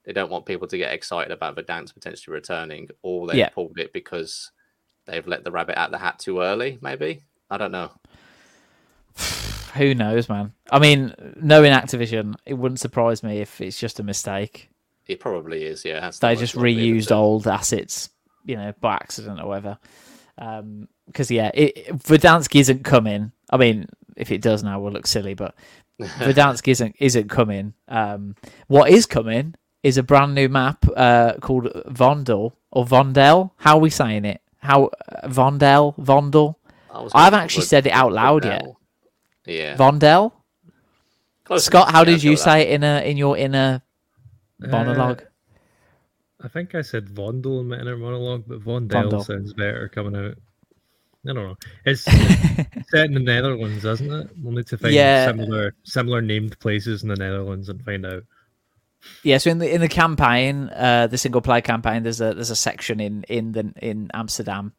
Speaker 3: they don't want people to get excited about Verdansk potentially returning, or they yeah. pulled it because they've let the rabbit out the hat too early. Maybe I don't know. [SIGHS] [SIGHS] [SIGHS]
Speaker 1: Who knows, man? I mean, knowing Activision, it wouldn't surprise me if it's just a mistake.
Speaker 3: It probably is, yeah.
Speaker 1: They just reused old assets, you know, by accident or whatever. Because um, yeah, it, Verdansk isn't coming. I mean, if it does now, we'll look silly, but [LAUGHS] Verdansk isn't isn't coming. Um, what is coming is a brand new map uh, called Vondel or Vondel. How are we saying it? How uh, Vondel Vondel? I, I haven't actually said it out loud yet.
Speaker 3: Yeah,
Speaker 1: Vondel. Close Scott, how did you say it in a in your inner monologue? Uh,
Speaker 2: I think I said Vondel in my inner monologue, but Vondel, Vondel. sounds better coming out. I don't know. It's [LAUGHS] set in the Netherlands, isn't it? We'll need to find yeah. similar similar named places in the Netherlands and find out.
Speaker 1: Yeah, so in the in the campaign, uh, the single player campaign, there's a there's a section in in the in Amsterdam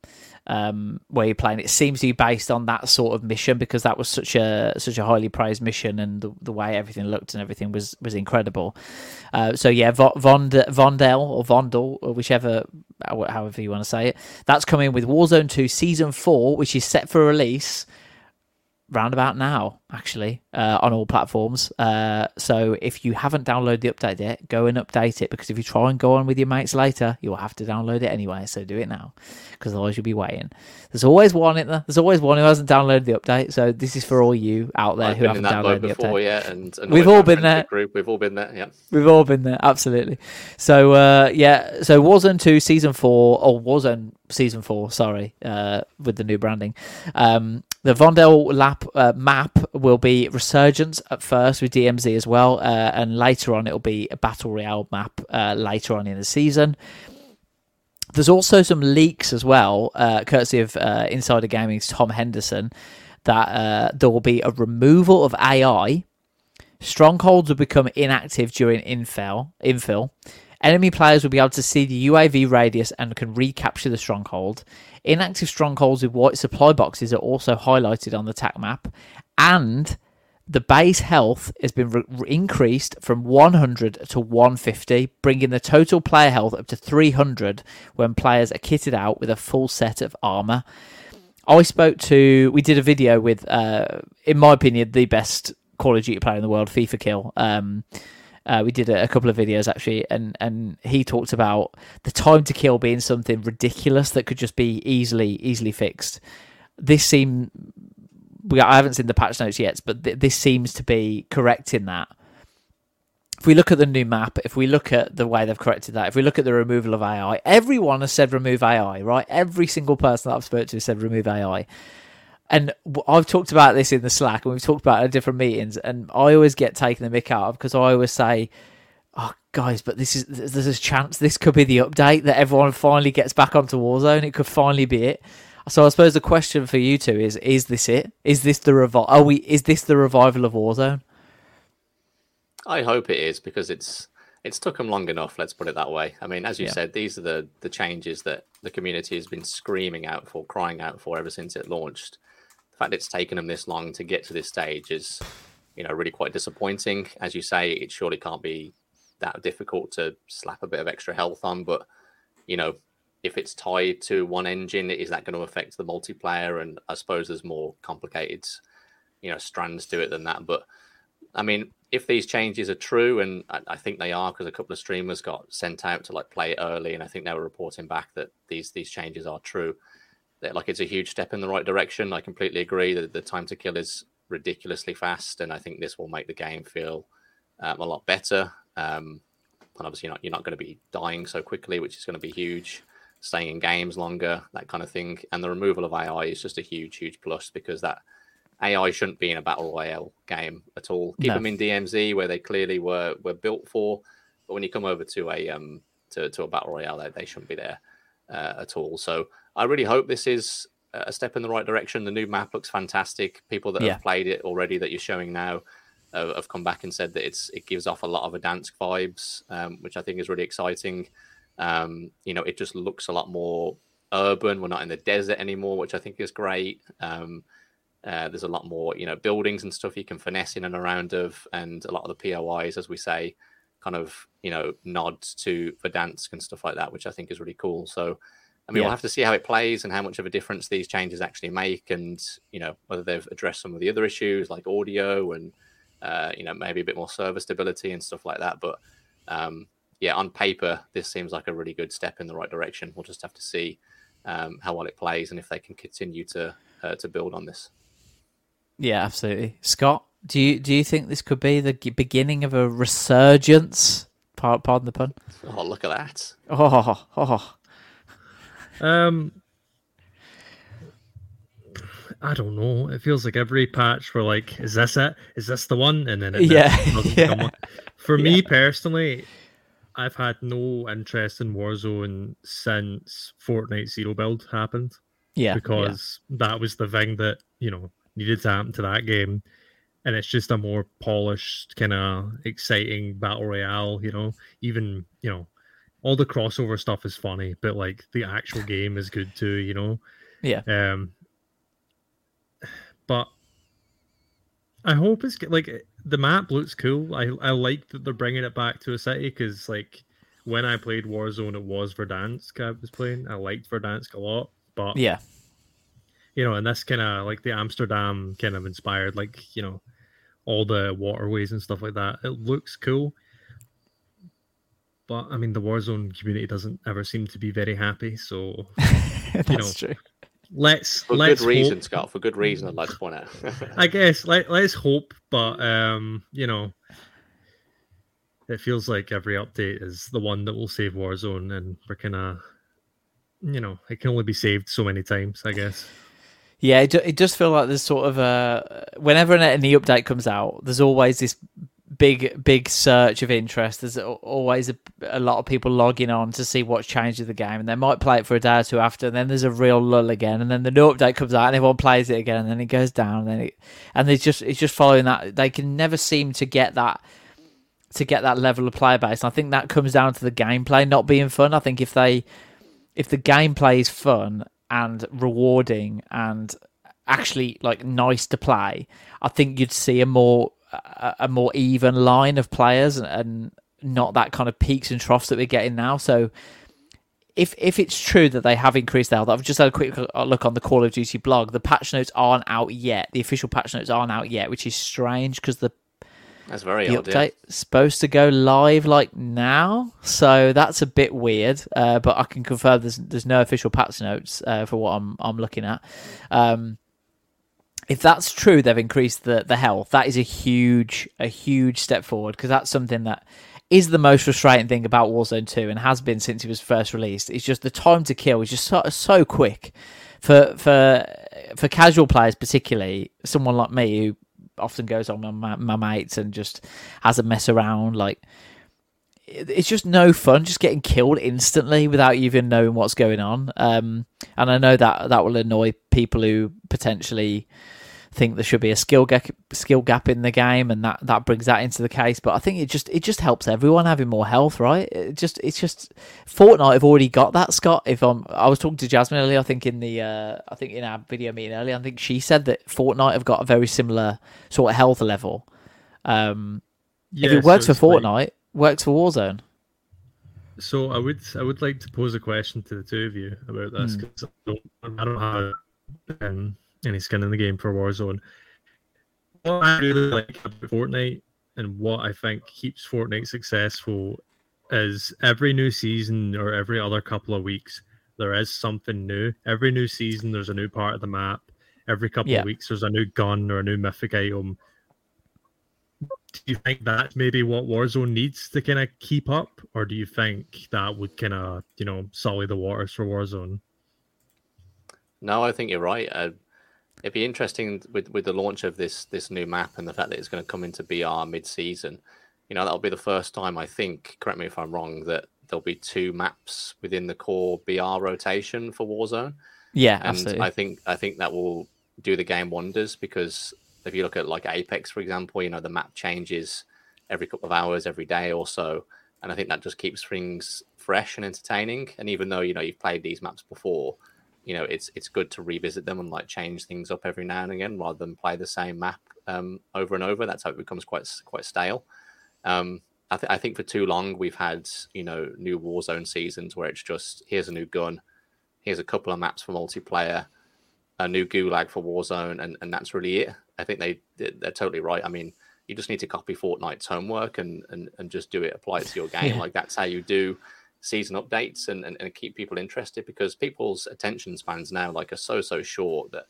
Speaker 1: um, where you're playing. It seems to be based on that sort of mission because that was such a such a highly praised mission, and the, the way everything looked and everything was was incredible. Uh, so yeah, Vond, Vondel or Vondel or whichever however you want to say it, that's coming with Warzone 2 Season 4, which is set for release round about now, actually, uh, on all platforms. Uh, so if you haven't downloaded the update yet, go and update it because if you try and go on with your mates later, you'll have to download it anyway. So do it now because otherwise you'll be waiting. There's always one in there. There's always one who hasn't downloaded the update. So this is for all you out there
Speaker 3: I've
Speaker 1: who haven't downloaded the
Speaker 3: before,
Speaker 1: update.
Speaker 3: Yeah, and, and
Speaker 1: we've all been there.
Speaker 3: Group, we've all been there. Yeah,
Speaker 1: we've all been there. Absolutely. So uh, yeah, so Warzone two season four or Warzone season four. Sorry, uh, with the new branding. Um, the Vondel lap, uh, map will be Resurgence at first with DMZ as well, uh, and later on it'll be a Battle Royale map uh, later on in the season. There's also some leaks as well, uh, courtesy of uh, Insider Gaming's Tom Henderson, that uh, there will be a removal of AI. Strongholds will become inactive during infill. Infill. Enemy players will be able to see the UAV radius and can recapture the stronghold. Inactive strongholds with white supply boxes are also highlighted on the TAC map, and the base health has been re- increased from 100 to 150, bringing the total player health up to 300 when players are kitted out with a full set of armor. I spoke to, we did a video with, uh, in my opinion, the best Call of Duty player in the world, FIFA Kill. Um, uh, we did a, a, couple of videos actually, and and he talked about the time to kill being something ridiculous that could just be easily easily fixed. This seemed we I haven't seen the patch notes yet, but th- this seems to be correcting that. If we look at the new map, if we look at the way they've corrected that, if we look at the removal of AI, everyone has said remove AI, right? Every single person that I've spoken to has said remove AI and I've talked about this in the Slack, and we've talked about it at different meetings, and I always get taken the mick out of because I always say, "Oh, guys, but this is there's a chance this could be the update that everyone finally gets back onto Warzone. It could finally be it." So I suppose the question for you two is: Is this it? Is this the revival? Are we? Is this the revival of Warzone?
Speaker 3: I hope it is because it's it's took them long enough. Let's put it that way. I mean, as you yeah. said, these are the the changes that the community has been screaming out for, crying out for ever since it launched the fact it's taken them this long to get to this stage is, you know, really quite disappointing. As you say, it surely can't be that difficult to slap a bit of extra health on, but you know, if it's tied to one engine, is that going to affect the multiplayer? And I suppose there's more complicated, you know, strands to it than that. But I mean, if these changes are true, and I, I think they are, because a couple of streamers got sent out to like play early, and I think they were reporting back that these these changes are true. That like it's a huge step in the right direction. I completely agree that the time to kill is ridiculously fast, and I think this will make the game feel um, a lot better. Um, and obviously, you're not, you're not going to be dying so quickly, which is going to be huge. Staying in games longer, that kind of thing. And the removal of AI is just a huge, huge plus because that AI shouldn't be in a battle royale game at all. Keep no. them in DMZ where they clearly were were built for, but when you come over to a um to, to a battle royale, they, they shouldn't be there uh, at all. So I really hope this is a step in the right direction. The new map looks fantastic. People that yeah. have played it already that you're showing now uh, have come back and said that it's it gives off a lot of Verdansk vibes, um, which I think is really exciting. Um, you know, it just looks a lot more urban. We're not in the desert anymore, which I think is great. Um, uh, there's a lot more, you know, buildings and stuff you can finesse in and around of, and a lot of the POIs, as we say, kind of, you know, nods to Verdansk and stuff like that, which I think is really cool. So, I mean, yeah. we'll have to see how it plays and how much of a difference these changes actually make, and you know, whether they've addressed some of the other issues like audio and uh, you know, maybe a bit more server stability and stuff like that. But um, yeah, on paper, this seems like a really good step in the right direction. We'll just have to see um, how well it plays and if they can continue to uh, to build on this.
Speaker 1: Yeah, absolutely. Scott, do you do you think this could be the beginning of a resurgence? Pardon the pun.
Speaker 3: Oh, look at that.
Speaker 1: Oh, oh.
Speaker 2: Um, I don't know. It feels like every patch we're like, is this it? Is this the one? And then it
Speaker 1: yeah, [LAUGHS] yeah.
Speaker 2: For me personally, I've had no interest in Warzone since Fortnite Zero Build happened.
Speaker 1: Yeah,
Speaker 2: because yeah. that was the thing that you know needed to happen to that game, and it's just a more polished, kind of exciting battle royale. You know, even you know, all the crossover stuff is funny, but like the actual [LAUGHS] game is good too. You know.
Speaker 1: Yeah.
Speaker 2: Um, but I hope it's like the map looks cool. I I like that they're bringing it back to a city because like when I played Warzone, it was Verdansk I was playing. I liked Verdansk a lot, but
Speaker 1: yeah,
Speaker 2: you know, and this kind of like the Amsterdam kind of inspired, like you know, all the waterways and stuff like that. It looks cool, but I mean, the Warzone community doesn't ever seem to be very happy. So [LAUGHS]
Speaker 1: you know, true
Speaker 2: let's
Speaker 3: for
Speaker 2: let's
Speaker 3: good reason, hope. Scott. For good reason, I'd like to point out. [LAUGHS]
Speaker 2: I guess let let's hope, but um, you know, it feels like every update is the one that will save Warzone, and we're kind of, you know, it can only be saved so many times, I guess.
Speaker 1: Yeah, it, it does feel like there's sort of a whenever an, new update comes out, there's always this big big search of interest. There's always a, a, lot of people logging on to see what's changed in the game, and they might play it for a day or two after, and then there's a real lull again, and then the new update comes out, and everyone plays it again, and then it goes down, and then it, and it's just it's just following that. They can never seem to get that to get that level of player base. And I think that comes down to the gameplay not being fun. I think if they if the gameplay is fun and rewarding and actually like nice to play, I think you'd see a more a, a more even line of players and, and not that kind of peaks and troughs that we're getting now. So if if it's true that they have increased the health, I've just had a quick look on the Call of Duty blog. The patch notes aren't out yet. The official patch notes aren't out yet, which is strange because the
Speaker 3: that's very
Speaker 1: the odd, update yeah. supposed to go live like now, so that's a bit weird. Uh, but I can confirm there's there's no official patch notes uh, for what I'm I'm looking at. Um, if that's true, they've increased the, the health. That is a huge a huge step forward because that's something that is the most frustrating thing about Warzone 2 and has been since it was first released. It's just the time to kill is just so, so quick for for for casual players, particularly someone like me who often goes on my, my mates and just has a mess around like it's just no fun just getting killed instantly without even knowing what's going on um, and i know that that will annoy people who potentially think there should be a skill gap, skill gap in the game, and that, that brings that into the case. But I think it just it just helps everyone having more health, right? It just it's just Fortnite have already got that. Scott, if I'm I was talking to Jasmine earlier, I think in the uh, I think in our video meeting earlier, I think she said that Fortnite have got a very similar sort of health level. Um, yeah, if it works so for Fortnite, like... works for Warzone.
Speaker 2: So I would I would like to pose a question to the two of you about this because mm. I, don't, I don't have um, any skin in the game for Warzone. What I really like about Fortnite and what I think keeps Fortnite successful is every new season or every other couple of weeks there is something new. Every new season there's a new part of the map. Every couple yeah. of weeks there's a new gun or a new mythic item do you think that's maybe what Warzone needs to kind of keep up, or do you think that would kind of you know sully the waters for Warzone?
Speaker 3: No, I think you're right. Uh, it'd be interesting with with the launch of this this new map and the fact that it's going to come into BR mid season. You know, that'll be the first time I think. Correct me if I'm wrong. That there'll be two maps within the core BR rotation for Warzone.
Speaker 1: Yeah,
Speaker 3: and
Speaker 1: absolutely.
Speaker 3: I think I think that will do the game wonders because if you look at like Apex, for example, you know, the map changes every couple of hours, every day or so. And I think that just keeps things fresh and entertaining. And even though, you know, you've played these maps before, you know, it's it's good to revisit them and like change things up every now and again rather than play the same map um, over and over. That's how it becomes quite quite stale. Um, I, th- I think for too long we've had you know new Warzone seasons where it's just here's a new gun, here's a couple of maps for multiplayer, a new Gulag for Warzone, and, and that's really it. I think they they're totally right. I mean, you just need to copy Fortnite's homework and and, and just do it, apply it to your [LAUGHS] game. Yeah. Like that's how you do season updates and, and, and keep people interested because people's attention spans now like are so so short that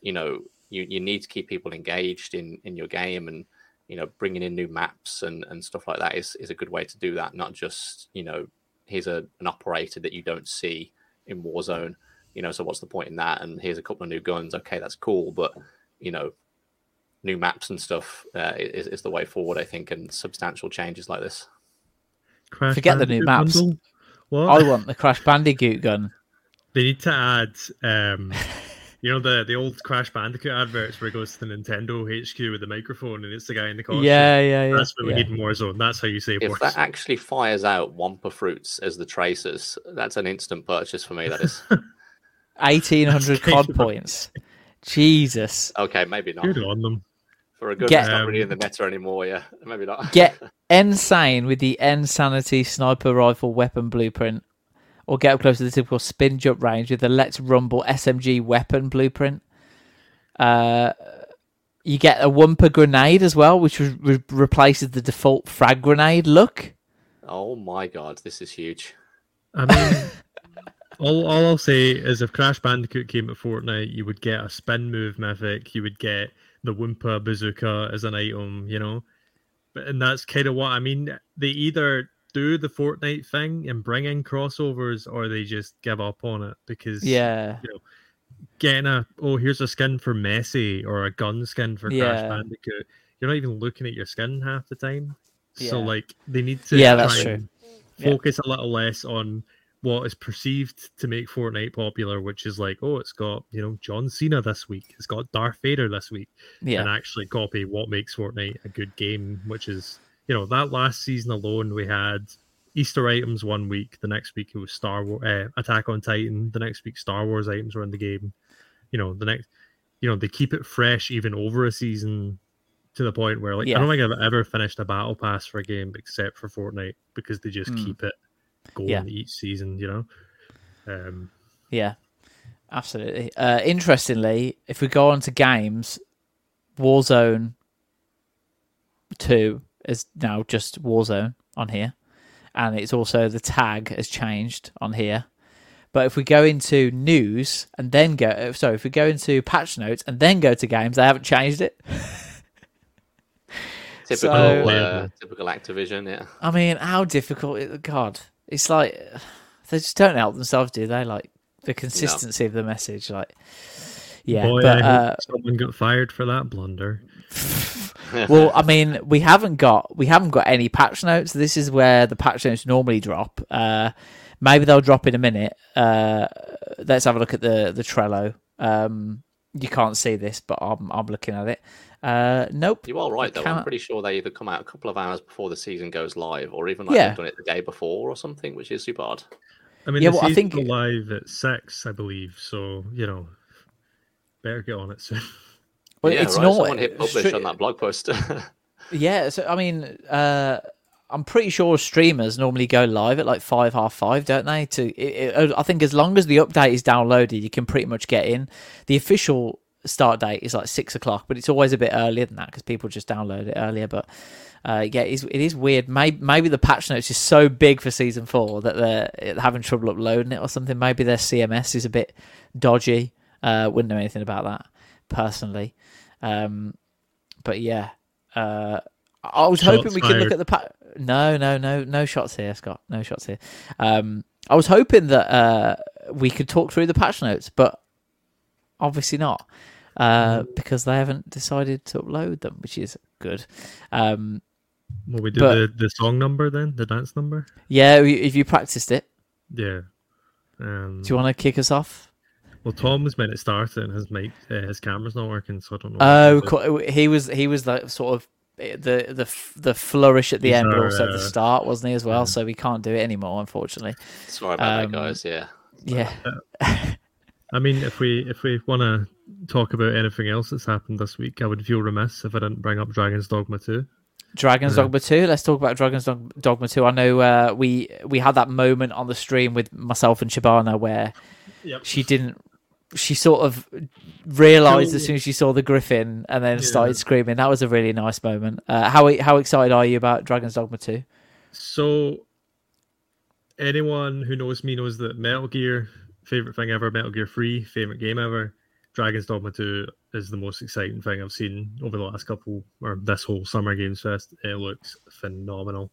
Speaker 3: you know you, you need to keep people engaged in in your game and you know bringing in new maps and and stuff like that is is a good way to do that not just you know here's a an operator that you don't see in warzone you know so what's the point in that and here's a couple of new guns okay that's cool but you know new maps and stuff uh, is, is the way forward, I think, and substantial changes like this.
Speaker 1: Crash Forget Bandicoot the new maps. What? I want the Crash Bandicoot gun.
Speaker 2: They need to add, um, [LAUGHS] you know, the the old Crash Bandicoot adverts where it goes to the Nintendo HQ with the microphone and it's the guy in the costume.
Speaker 1: Yeah, yeah, yeah.
Speaker 2: That's what
Speaker 1: yeah.
Speaker 2: we need in Warzone. That's how you say.
Speaker 3: If that actually fires out Wumpa fruits as the tracers, that's an instant purchase for me. That is. [LAUGHS]
Speaker 1: Eighteen hundred COD [LAUGHS] points. Jesus.
Speaker 3: Okay, maybe not.
Speaker 2: Good on them.
Speaker 3: For a good get, not really in the meta anymore, yeah. [LAUGHS] Maybe not.
Speaker 1: get [LAUGHS] insane with the Insanity sniper rifle weapon blueprint. Or get up close to the typical spin jump range with the Let's Rumble SMG weapon blueprint. Uh, you get a Wumpa grenade as well, which re- replaces the default frag grenade look.
Speaker 3: Oh my god, this is huge.
Speaker 2: I mean, [LAUGHS] all, all I'll say is if Crash Bandicoot came at Fortnite, you would get a spin move mythic, you would get the Wumpa bazooka as an item, you know. But and that's kind of what I mean. They either do the Fortnite thing and bring in crossovers, or they just give up on it because
Speaker 1: yeah,
Speaker 2: you know, getting a oh here's a skin for Messi or a gun skin for yeah. Crash Bandicoot, you're not even looking at your skin half the time. Yeah. So like they need to
Speaker 1: yeah that's true.
Speaker 2: Focus yeah. a little less on what is perceived to make Fortnite popular, which is like, oh, it's got you know John Cena this week, it's got Darth Vader this week,
Speaker 1: yeah.
Speaker 2: and actually copy what makes Fortnite a good game, which is you know that last season alone we had Easter items one week, the next week it was Star Wars, uh, Attack on Titan, the next week Star Wars items were in the game, you know the next, you know they keep it fresh even over a season to the point where like yeah. I don't think I've ever finished a battle pass for a game except for Fortnite because they just mm. keep it going yeah. each season, you know. Um,
Speaker 1: yeah, absolutely. Uh, interestingly, if we go on to games, Warzone Two is now just Warzone on here, and it's also the tag has changed on here. But if we go into news and then go, uh, sorry, if we go into patch notes and then go to games, they haven't changed it. [LAUGHS]
Speaker 3: typical, so, uh, typical Activision, yeah. I
Speaker 1: mean, how difficult? God, it's like they just don't help themselves, do they? Like the consistency no. of the message, like yeah.
Speaker 2: Boy,
Speaker 1: but
Speaker 2: uh, someone got fired for that blunder. [LAUGHS]
Speaker 1: well, I mean, we haven't got we haven't got any patch notes. This is where the patch notes normally drop. Uh, maybe they'll drop in a minute. Uh, let's have a look at the the Trello. Um, you can't see this, but I'm I'm looking at it. Uh, nope.
Speaker 3: You are right, though. I'm pretty sure they either come out a couple of hours before the season goes live, or even like yeah. they've done it the day before or something, which is super odd.
Speaker 2: I mean, yeah, well, I think live at six, I believe. So you know, better get on it soon. [LAUGHS]
Speaker 1: Well, yeah, it's
Speaker 3: right.
Speaker 1: not.
Speaker 3: Someone hit publish on that blog post. [LAUGHS]
Speaker 1: yeah, so I mean, uh, I'm pretty sure streamers normally go live at like five, half five, don't they? To it, it, I think as long as the update is downloaded, you can pretty much get in. The official start date is like six o'clock, but it's always a bit earlier than that because people just download it earlier. But uh, yeah, it is, it is weird. Maybe, maybe the patch notes is so big for season four that they're having trouble uploading it or something. Maybe their CMS is a bit dodgy. Uh, wouldn't know anything about that personally. Um, but yeah, uh, I was shots hoping we fired. could look at the patch. no, no, no, no shots here, Scott. No shots here. Um, I was hoping that uh, we could talk through the patch notes, but obviously not uh, mm. because they haven't decided to upload them, which is good. Um,
Speaker 2: Will we do but, the, the song number then, the dance number?
Speaker 1: Yeah, if you practiced it.
Speaker 2: Yeah. Um,
Speaker 1: do you want to kick us off?
Speaker 2: Well, Tom was meant to start it, and his mic, uh, his camera's not working, so I don't know.
Speaker 1: Oh, he was he was like sort of the the the flourish at the He's end, but also uh, the start, wasn't he as well? Yeah. So we can't do it anymore, unfortunately.
Speaker 3: Sorry about um, that, guys. Yeah.
Speaker 1: Yeah. [LAUGHS]
Speaker 2: I mean, if we if we want to talk about anything else that's happened this week, I would feel remiss if I didn't bring up Dragon's Dogma two.
Speaker 1: Dragon's yeah. Dogma 2. Let's talk about Dragon's Dogma 2. I know uh, we we had that moment on the stream with myself and Shabana where yep. she didn't she sort of realized as soon as she saw the griffin and then yeah. started screaming. That was a really nice moment. Uh, how how excited are you about Dragon's Dogma 2?
Speaker 2: So anyone who knows me knows that Metal Gear favorite thing ever, Metal Gear 3 favorite game ever. Dragon's Dogma 2 is the most exciting thing I've seen over the last couple or this whole Summer Games Fest. It looks phenomenal.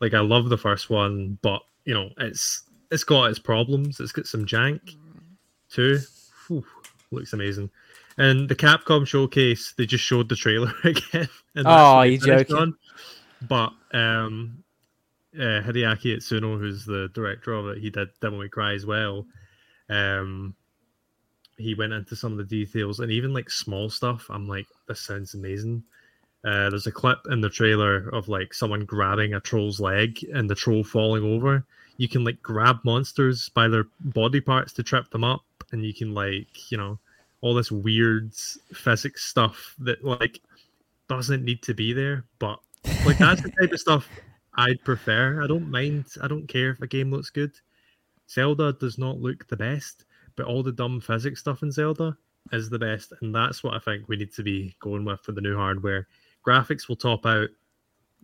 Speaker 2: Like I love the first one, but you know, it's it's got its problems. It's got some jank too. Whew, looks amazing. And the Capcom showcase, they just showed the trailer [LAUGHS] again.
Speaker 1: oh, you joking? On.
Speaker 2: But um, uh, Hideaki Itsuno, who's the director of it, he did Devil May Cry as well. Um, he went into some of the details and even like small stuff. I'm like, this sounds amazing. Uh, there's a clip in the trailer of like someone grabbing a troll's leg and the troll falling over. You can like grab monsters by their body parts to trip them up, and you can like you know all this weird physics stuff that like doesn't need to be there, but like that's the type of [LAUGHS] stuff I'd prefer. I don't mind. I don't care if a game looks good. Zelda does not look the best, but all the dumb physics stuff in Zelda is the best, and that's what I think we need to be going with for the new hardware. Graphics will top out,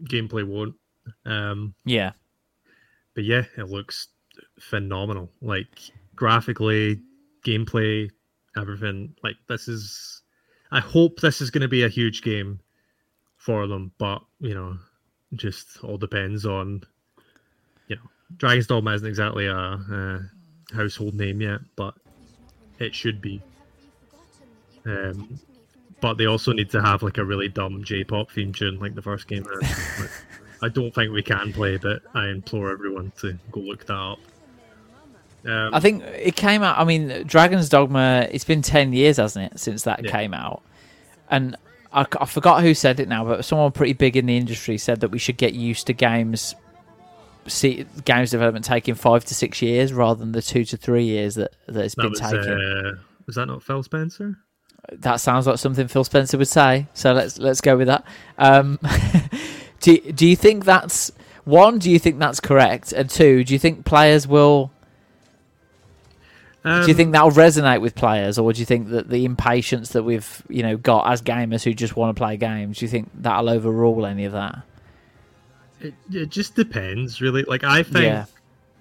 Speaker 2: gameplay won't. Um,
Speaker 1: yeah,
Speaker 2: but yeah, it looks phenomenal. Like graphically, gameplay, everything. Like this is. I hope this is going to be a huge game for them, but you know, just all depends on Dragon's Dogma isn't exactly a, a, household name yet, but it should be. Um, but they also need to have like a really dumb J-pop theme tune, like the first game. [LAUGHS] I don't think we can play, but I implore everyone to go look that up.
Speaker 1: Um, I think it came out. I mean, Dragon's Dogma. It's been ten years, hasn't it, since that yeah. came out? And I, I forgot who said it now, but someone pretty big in the industry said that we should get used to games see games development taking five to six years rather than the two to three years that that it's that been
Speaker 2: was,
Speaker 1: taking.
Speaker 2: Uh, was that not Phil Spencer?
Speaker 1: That sounds like something Phil Spencer would say. So let's let's go with that. Um, [LAUGHS] do do you think that's one? Do you think that's correct? And two, do you think players will? Um, do you think that'll resonate with players, or do you think that the impatience that we've you know got as gamers who just want to play games, do you think that'll overrule any of that?
Speaker 2: It, it just depends, really. Like I think yeah.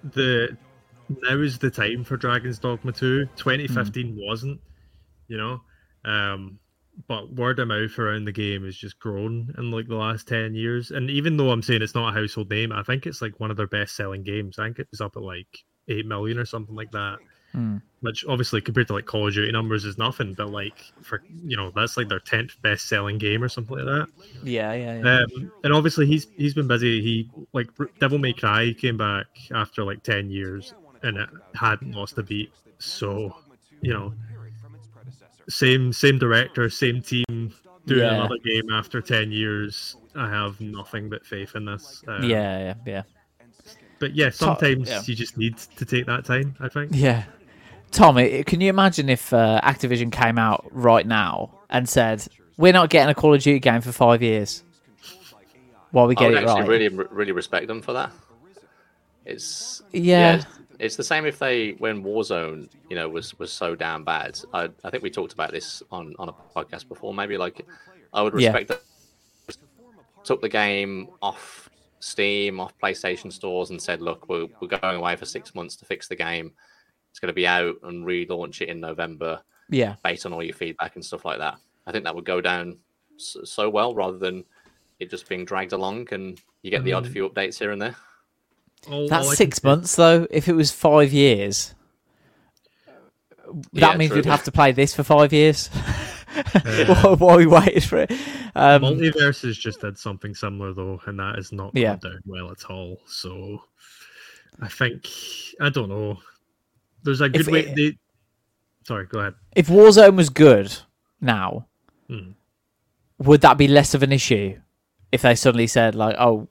Speaker 2: the now is the time for Dragon's Dogma 2. 2015 mm. wasn't, you know. Um, but word of mouth around the game has just grown in like the last 10 years. And even though I'm saying it's not a household name, I think it's like one of their best selling games. I think it was up at like 8 million or something like that.
Speaker 1: Mm.
Speaker 2: Which obviously compared to like Call of Duty numbers is nothing, but like for you know that's like their tenth best selling game or something like that.
Speaker 1: Yeah, yeah. yeah.
Speaker 2: Um, and obviously he's he's been busy. He like Devil May Cry came back after like ten years and it hadn't lost a beat. So you know, same same director, same team doing yeah. another game after ten years. I have nothing but faith in this.
Speaker 1: Um, yeah, yeah, yeah.
Speaker 2: But yeah, sometimes yeah. you just need to take that time. I think.
Speaker 1: Yeah, Tommy, can you imagine if uh, Activision came out right now and said, "We're not getting a Call of Duty game for five years"? while we get
Speaker 3: I would
Speaker 1: it
Speaker 3: actually
Speaker 1: right.
Speaker 3: really, really respect them for that. It's
Speaker 1: Yeah.
Speaker 3: it's, it's the same if they when Warzone, you know, was was so damn bad. I I think we talked about this on on a podcast before. Maybe like I would
Speaker 1: Yeah.
Speaker 3: respect that. Took the game off Steam, off PlayStation stores, and said, "Look, we're we're going away for six months to fix the game. It's going to be out and relaunch it in November."
Speaker 1: Yeah.
Speaker 3: based on all your feedback and stuff like that. I think that would go down so, so well rather than it just being dragged along and you get the odd
Speaker 2: Mhm.
Speaker 3: few updates here and there.
Speaker 2: All- all
Speaker 1: That's
Speaker 2: I
Speaker 1: six
Speaker 2: say-
Speaker 1: months though. If it was five years,
Speaker 3: Yeah,
Speaker 1: that means
Speaker 3: true.
Speaker 1: we'd have to play this for five years. [LAUGHS]
Speaker 2: Uh,
Speaker 1: while, while we waited for it. Um,
Speaker 2: MultiVersus just did something similar though, and that is not
Speaker 1: Yeah.
Speaker 2: down well at all. So I think I don't know. There's a good
Speaker 1: If
Speaker 2: way.
Speaker 1: it-
Speaker 2: They... Sorry, go ahead.
Speaker 1: if Warzone was good now,
Speaker 2: Hmm.
Speaker 1: would that be less of an issue if they suddenly said like, "Oh,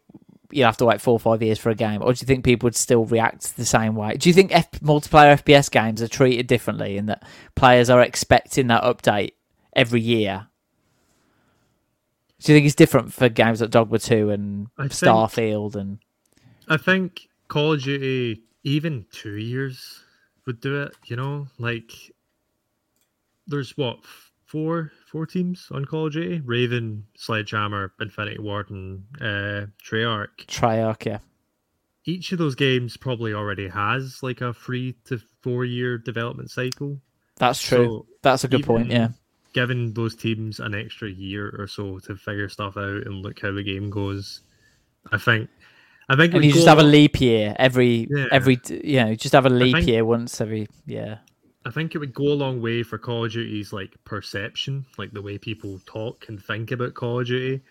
Speaker 1: you'll have to wait four or five years for a game," or do you think people would still react the same way? Do you think F- multiplayer FPS games are treated differently in that players are expecting that update every year? Do you think it's different for games like Dogma Two and
Speaker 2: I think-
Speaker 1: Starfield and
Speaker 2: I think Call of Duty, even two years would do it. You know, like there's what four four teams on Call of Duty: Raven, Sledgehammer, Infinity Ward, and uh, Treyarch.
Speaker 1: Treyarch? Yeah,
Speaker 2: Each of those games probably already has like a three to four year development cycle.
Speaker 1: that's true.
Speaker 2: So
Speaker 1: that's a good point. Yeah,
Speaker 2: giving those teams an extra year or so to figure stuff out and look how the game goes, I think. I think
Speaker 1: and you just have a leap year every
Speaker 2: Yeah.
Speaker 1: every you know just have a leap
Speaker 2: think-
Speaker 1: year once every yeah
Speaker 2: I think it would go a long way for Call of Duty's like perception, like the way people talk and think about Call of Duty.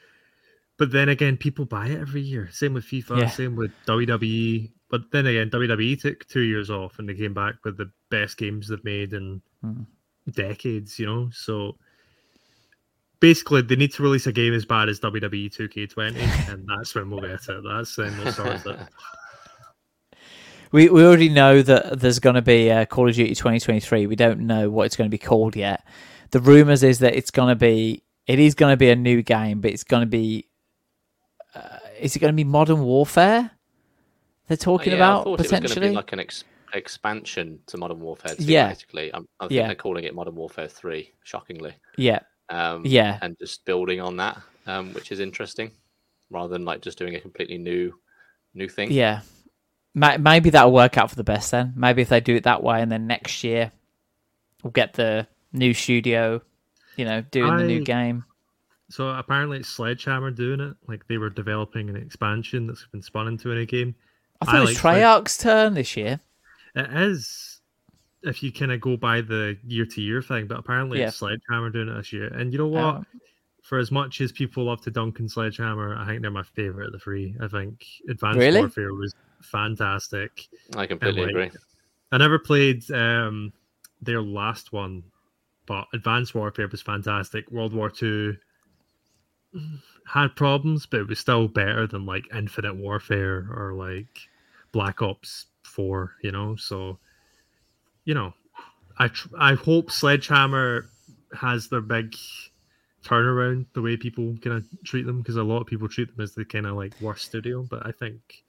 Speaker 2: But then again, people buy it every year. Same with FIFA,
Speaker 1: Yeah.
Speaker 2: same with WWE. But then again, WWE took two years off and they came back with the best games they've made in
Speaker 1: Hmm.
Speaker 2: decades, you know? So basically, they need to release a game as bad as WWE 2K20, and that's when we'll get it. That's when we'll start it. [LAUGHS]
Speaker 1: We we already know that there's going to be a Call of Duty 2023. We don't know what it's going to be called yet. The rumors is that it's going to be it is going to be a new game, but it's going to be uh, is it going to be Modern Warfare? They're talking
Speaker 3: Oh, Yeah, I
Speaker 1: about
Speaker 3: it was going to
Speaker 1: potentially.
Speaker 3: be like an ex- expansion to Modern Warfare 2,
Speaker 1: Yeah.
Speaker 3: basically. I'm, I think
Speaker 1: Yeah.
Speaker 3: they're calling it Modern Warfare 3, shockingly.
Speaker 1: Yeah,
Speaker 3: Um,
Speaker 1: Yeah.
Speaker 3: And just building on that, um, which is interesting, rather than like just doing a completely new new thing.
Speaker 1: yeah. Ma- Maybe that'll work out for the best then. Maybe if they do it that way, and then next year we'll get the new studio, you know, doing the new game.
Speaker 2: So apparently it's Sledgehammer doing it. Like they were developing an expansion that's been spun into a game.
Speaker 1: I thought
Speaker 2: I
Speaker 1: it was
Speaker 2: like Sled-
Speaker 1: Treyarch's turn this year.
Speaker 2: It is if you kind of go by the year to year thing, but apparently
Speaker 1: Yeah.
Speaker 2: it's Sledgehammer doing it this year. And you know what?
Speaker 1: Oh.
Speaker 2: For as much as people love to dunk in Sledgehammer, I think they're my favorite of the three. I think Advanced
Speaker 1: Really?
Speaker 2: Warfare was fantastic.
Speaker 3: I completely
Speaker 2: like-
Speaker 3: agree.
Speaker 2: I never played um, their last one, but Advanced Warfare was fantastic. World War Two had problems, but it was still better than like Infinite Warfare or like Black Ops Four. You know, so you know, I tr- I hope Sledgehammer has their big turnaround the way people kind of treat them because a lot of people treat them as the kind of like worst studio, but I think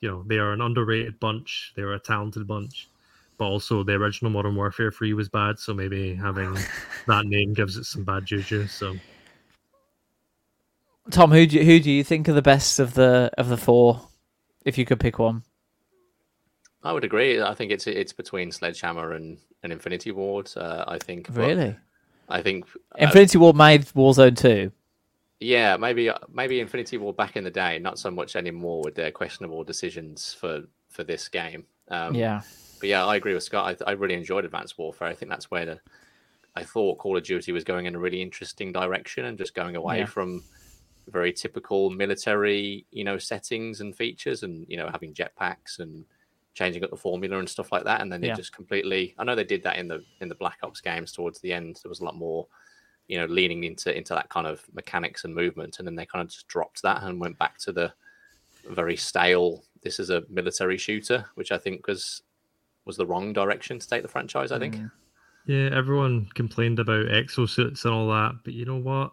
Speaker 2: you know they are an underrated bunch. They are a talented bunch, but also the original Modern Warfare Three was bad, so maybe having [LAUGHS] that name gives it some bad juju. So
Speaker 1: Tom, who do you, who do you think are the best of the of the four? If you could pick one,
Speaker 3: I would agree. I think it's it's between Sledgehammer and, and Infinity Ward. Uh, I think.
Speaker 1: really,
Speaker 3: I think. uh,
Speaker 1: Infinity Ward made Warzone two.
Speaker 3: Yeah, maybe maybe Infinity Ward back in the day, not so much anymore with their questionable decisions for for this game. Um,
Speaker 1: yeah,
Speaker 3: but yeah, I agree with Scott. I, I really enjoyed Advanced Warfare. I think that's where the, I thought Call of Duty was going in a really interesting direction and just going away
Speaker 1: Yeah.
Speaker 3: from very typical military, you know, settings and features, and you know, having jetpacks and changing up the formula and stuff like that. And then they
Speaker 1: Yeah.
Speaker 3: just completely. I know they did that in the in the Black Ops games towards the end. There was a lot more, you know, leaning into into that kind of mechanics and movement, and then they kind of just dropped that and went back to the very stale. This is a military shooter, which I think was was the wrong direction to take the franchise. I think.
Speaker 1: Mm.
Speaker 2: yeah, everyone complained about exosuits and all that, but you know what?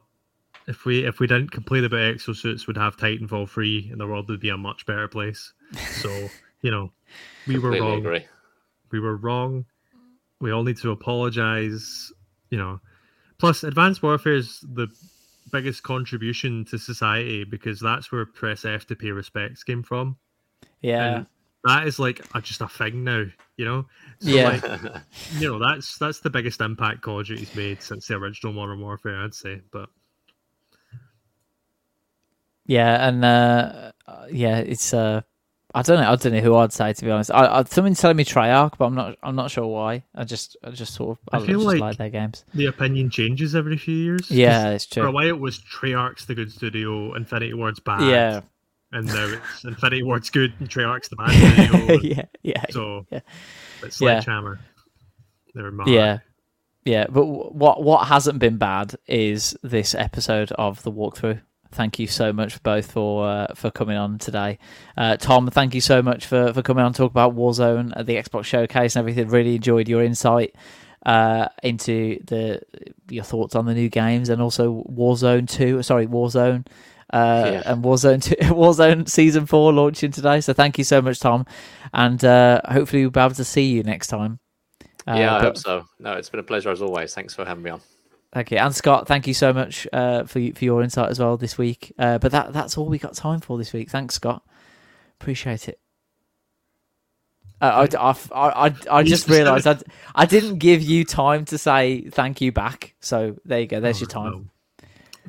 Speaker 2: if we if we didn't complain about exosuits, we'd have Titanfall free, and the world would be a much better place. So [LAUGHS] you know, we were wrong. Agree. We were wrong. We all need to apologize. You know, plus Advanced Warfare is the biggest contribution to society because that's where press F to pay respects came from.
Speaker 1: Yeah. And
Speaker 2: that is like a, just a thing now, you know.
Speaker 1: So yeah.
Speaker 2: Like, [LAUGHS] you know, that's that's the biggest impact Call of Duty's made since the original Modern Warfare, I'd say. But
Speaker 1: yeah, and uh, yeah, it's uh, I don't know. I don't know who I'd say to be honest. I, I something's telling me Treyarch, but I'm not. I'm not sure why. I just, I just sort of. I, I feel like, like their games.
Speaker 2: The opinion changes every few years.
Speaker 1: Yeah, it's true.
Speaker 2: For a while, it was Treyarch's the good studio, Infinity Ward's bad.
Speaker 1: Yeah.
Speaker 2: And now it's [LAUGHS] Infinity Ward's good and Treyarch's the bad [LAUGHS] studio.
Speaker 1: yeah, yeah.
Speaker 2: So
Speaker 1: yeah.
Speaker 2: it's Sledgehammer. Yeah. They're mad.
Speaker 1: Yeah. Yeah, but what what hasn't been bad is this episode of the walkthrough thank you so much both for uh, for coming on today. Uh, Tom, thank you so much for, for coming on to talk about Warzone at the Xbox Showcase and everything. Really enjoyed your insight uh, into the your thoughts on the new games and also Warzone Two. Sorry, Warzone. Uh, yeah. And Warzone 2, [LAUGHS] Warzone Season Four launching today, so thank you so much, Tom, and uh, hopefully we'll be able to see you next time.
Speaker 3: yeah, I but... hope so. No, it's been a pleasure as always. Thanks for having me on.
Speaker 1: Thank you, and Scott. Thank you so much uh, for for your insight as well this week. Uh, but that that's all we got time for this week. Thanks, Scott. Appreciate it. Uh, I, I, I, I just realised I, I didn't give you time to say thank you back. So there you go. There's oh, your time. No.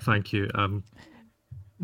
Speaker 2: Thank you. Um,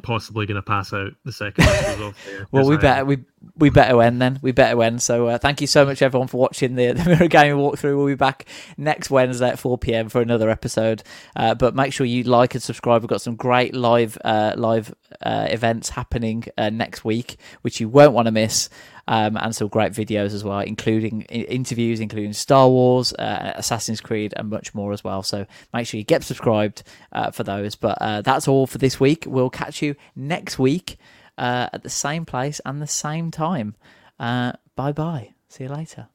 Speaker 2: possibly going to pass out the second [LAUGHS] well,
Speaker 1: we better we we better end then. We better end. So uh, thank you so much everyone for watching the, [LAUGHS] the Mirror Gaming walkthrough. We'll be back next Wednesday at 4 p.m. for another episode. Uh, but make sure you like and subscribe. We've got some great live uh, live uh, events happening uh, next week, which you won't want to miss um, and some great videos as well, including interviews, including Star Wars, uh, Assassin's Creed, and much more as well. So make sure you get subscribed uh, for those. But uh, that's all for this week. We'll catch you next week uh, at the same place and the same time. Uh, bye bye. See you later.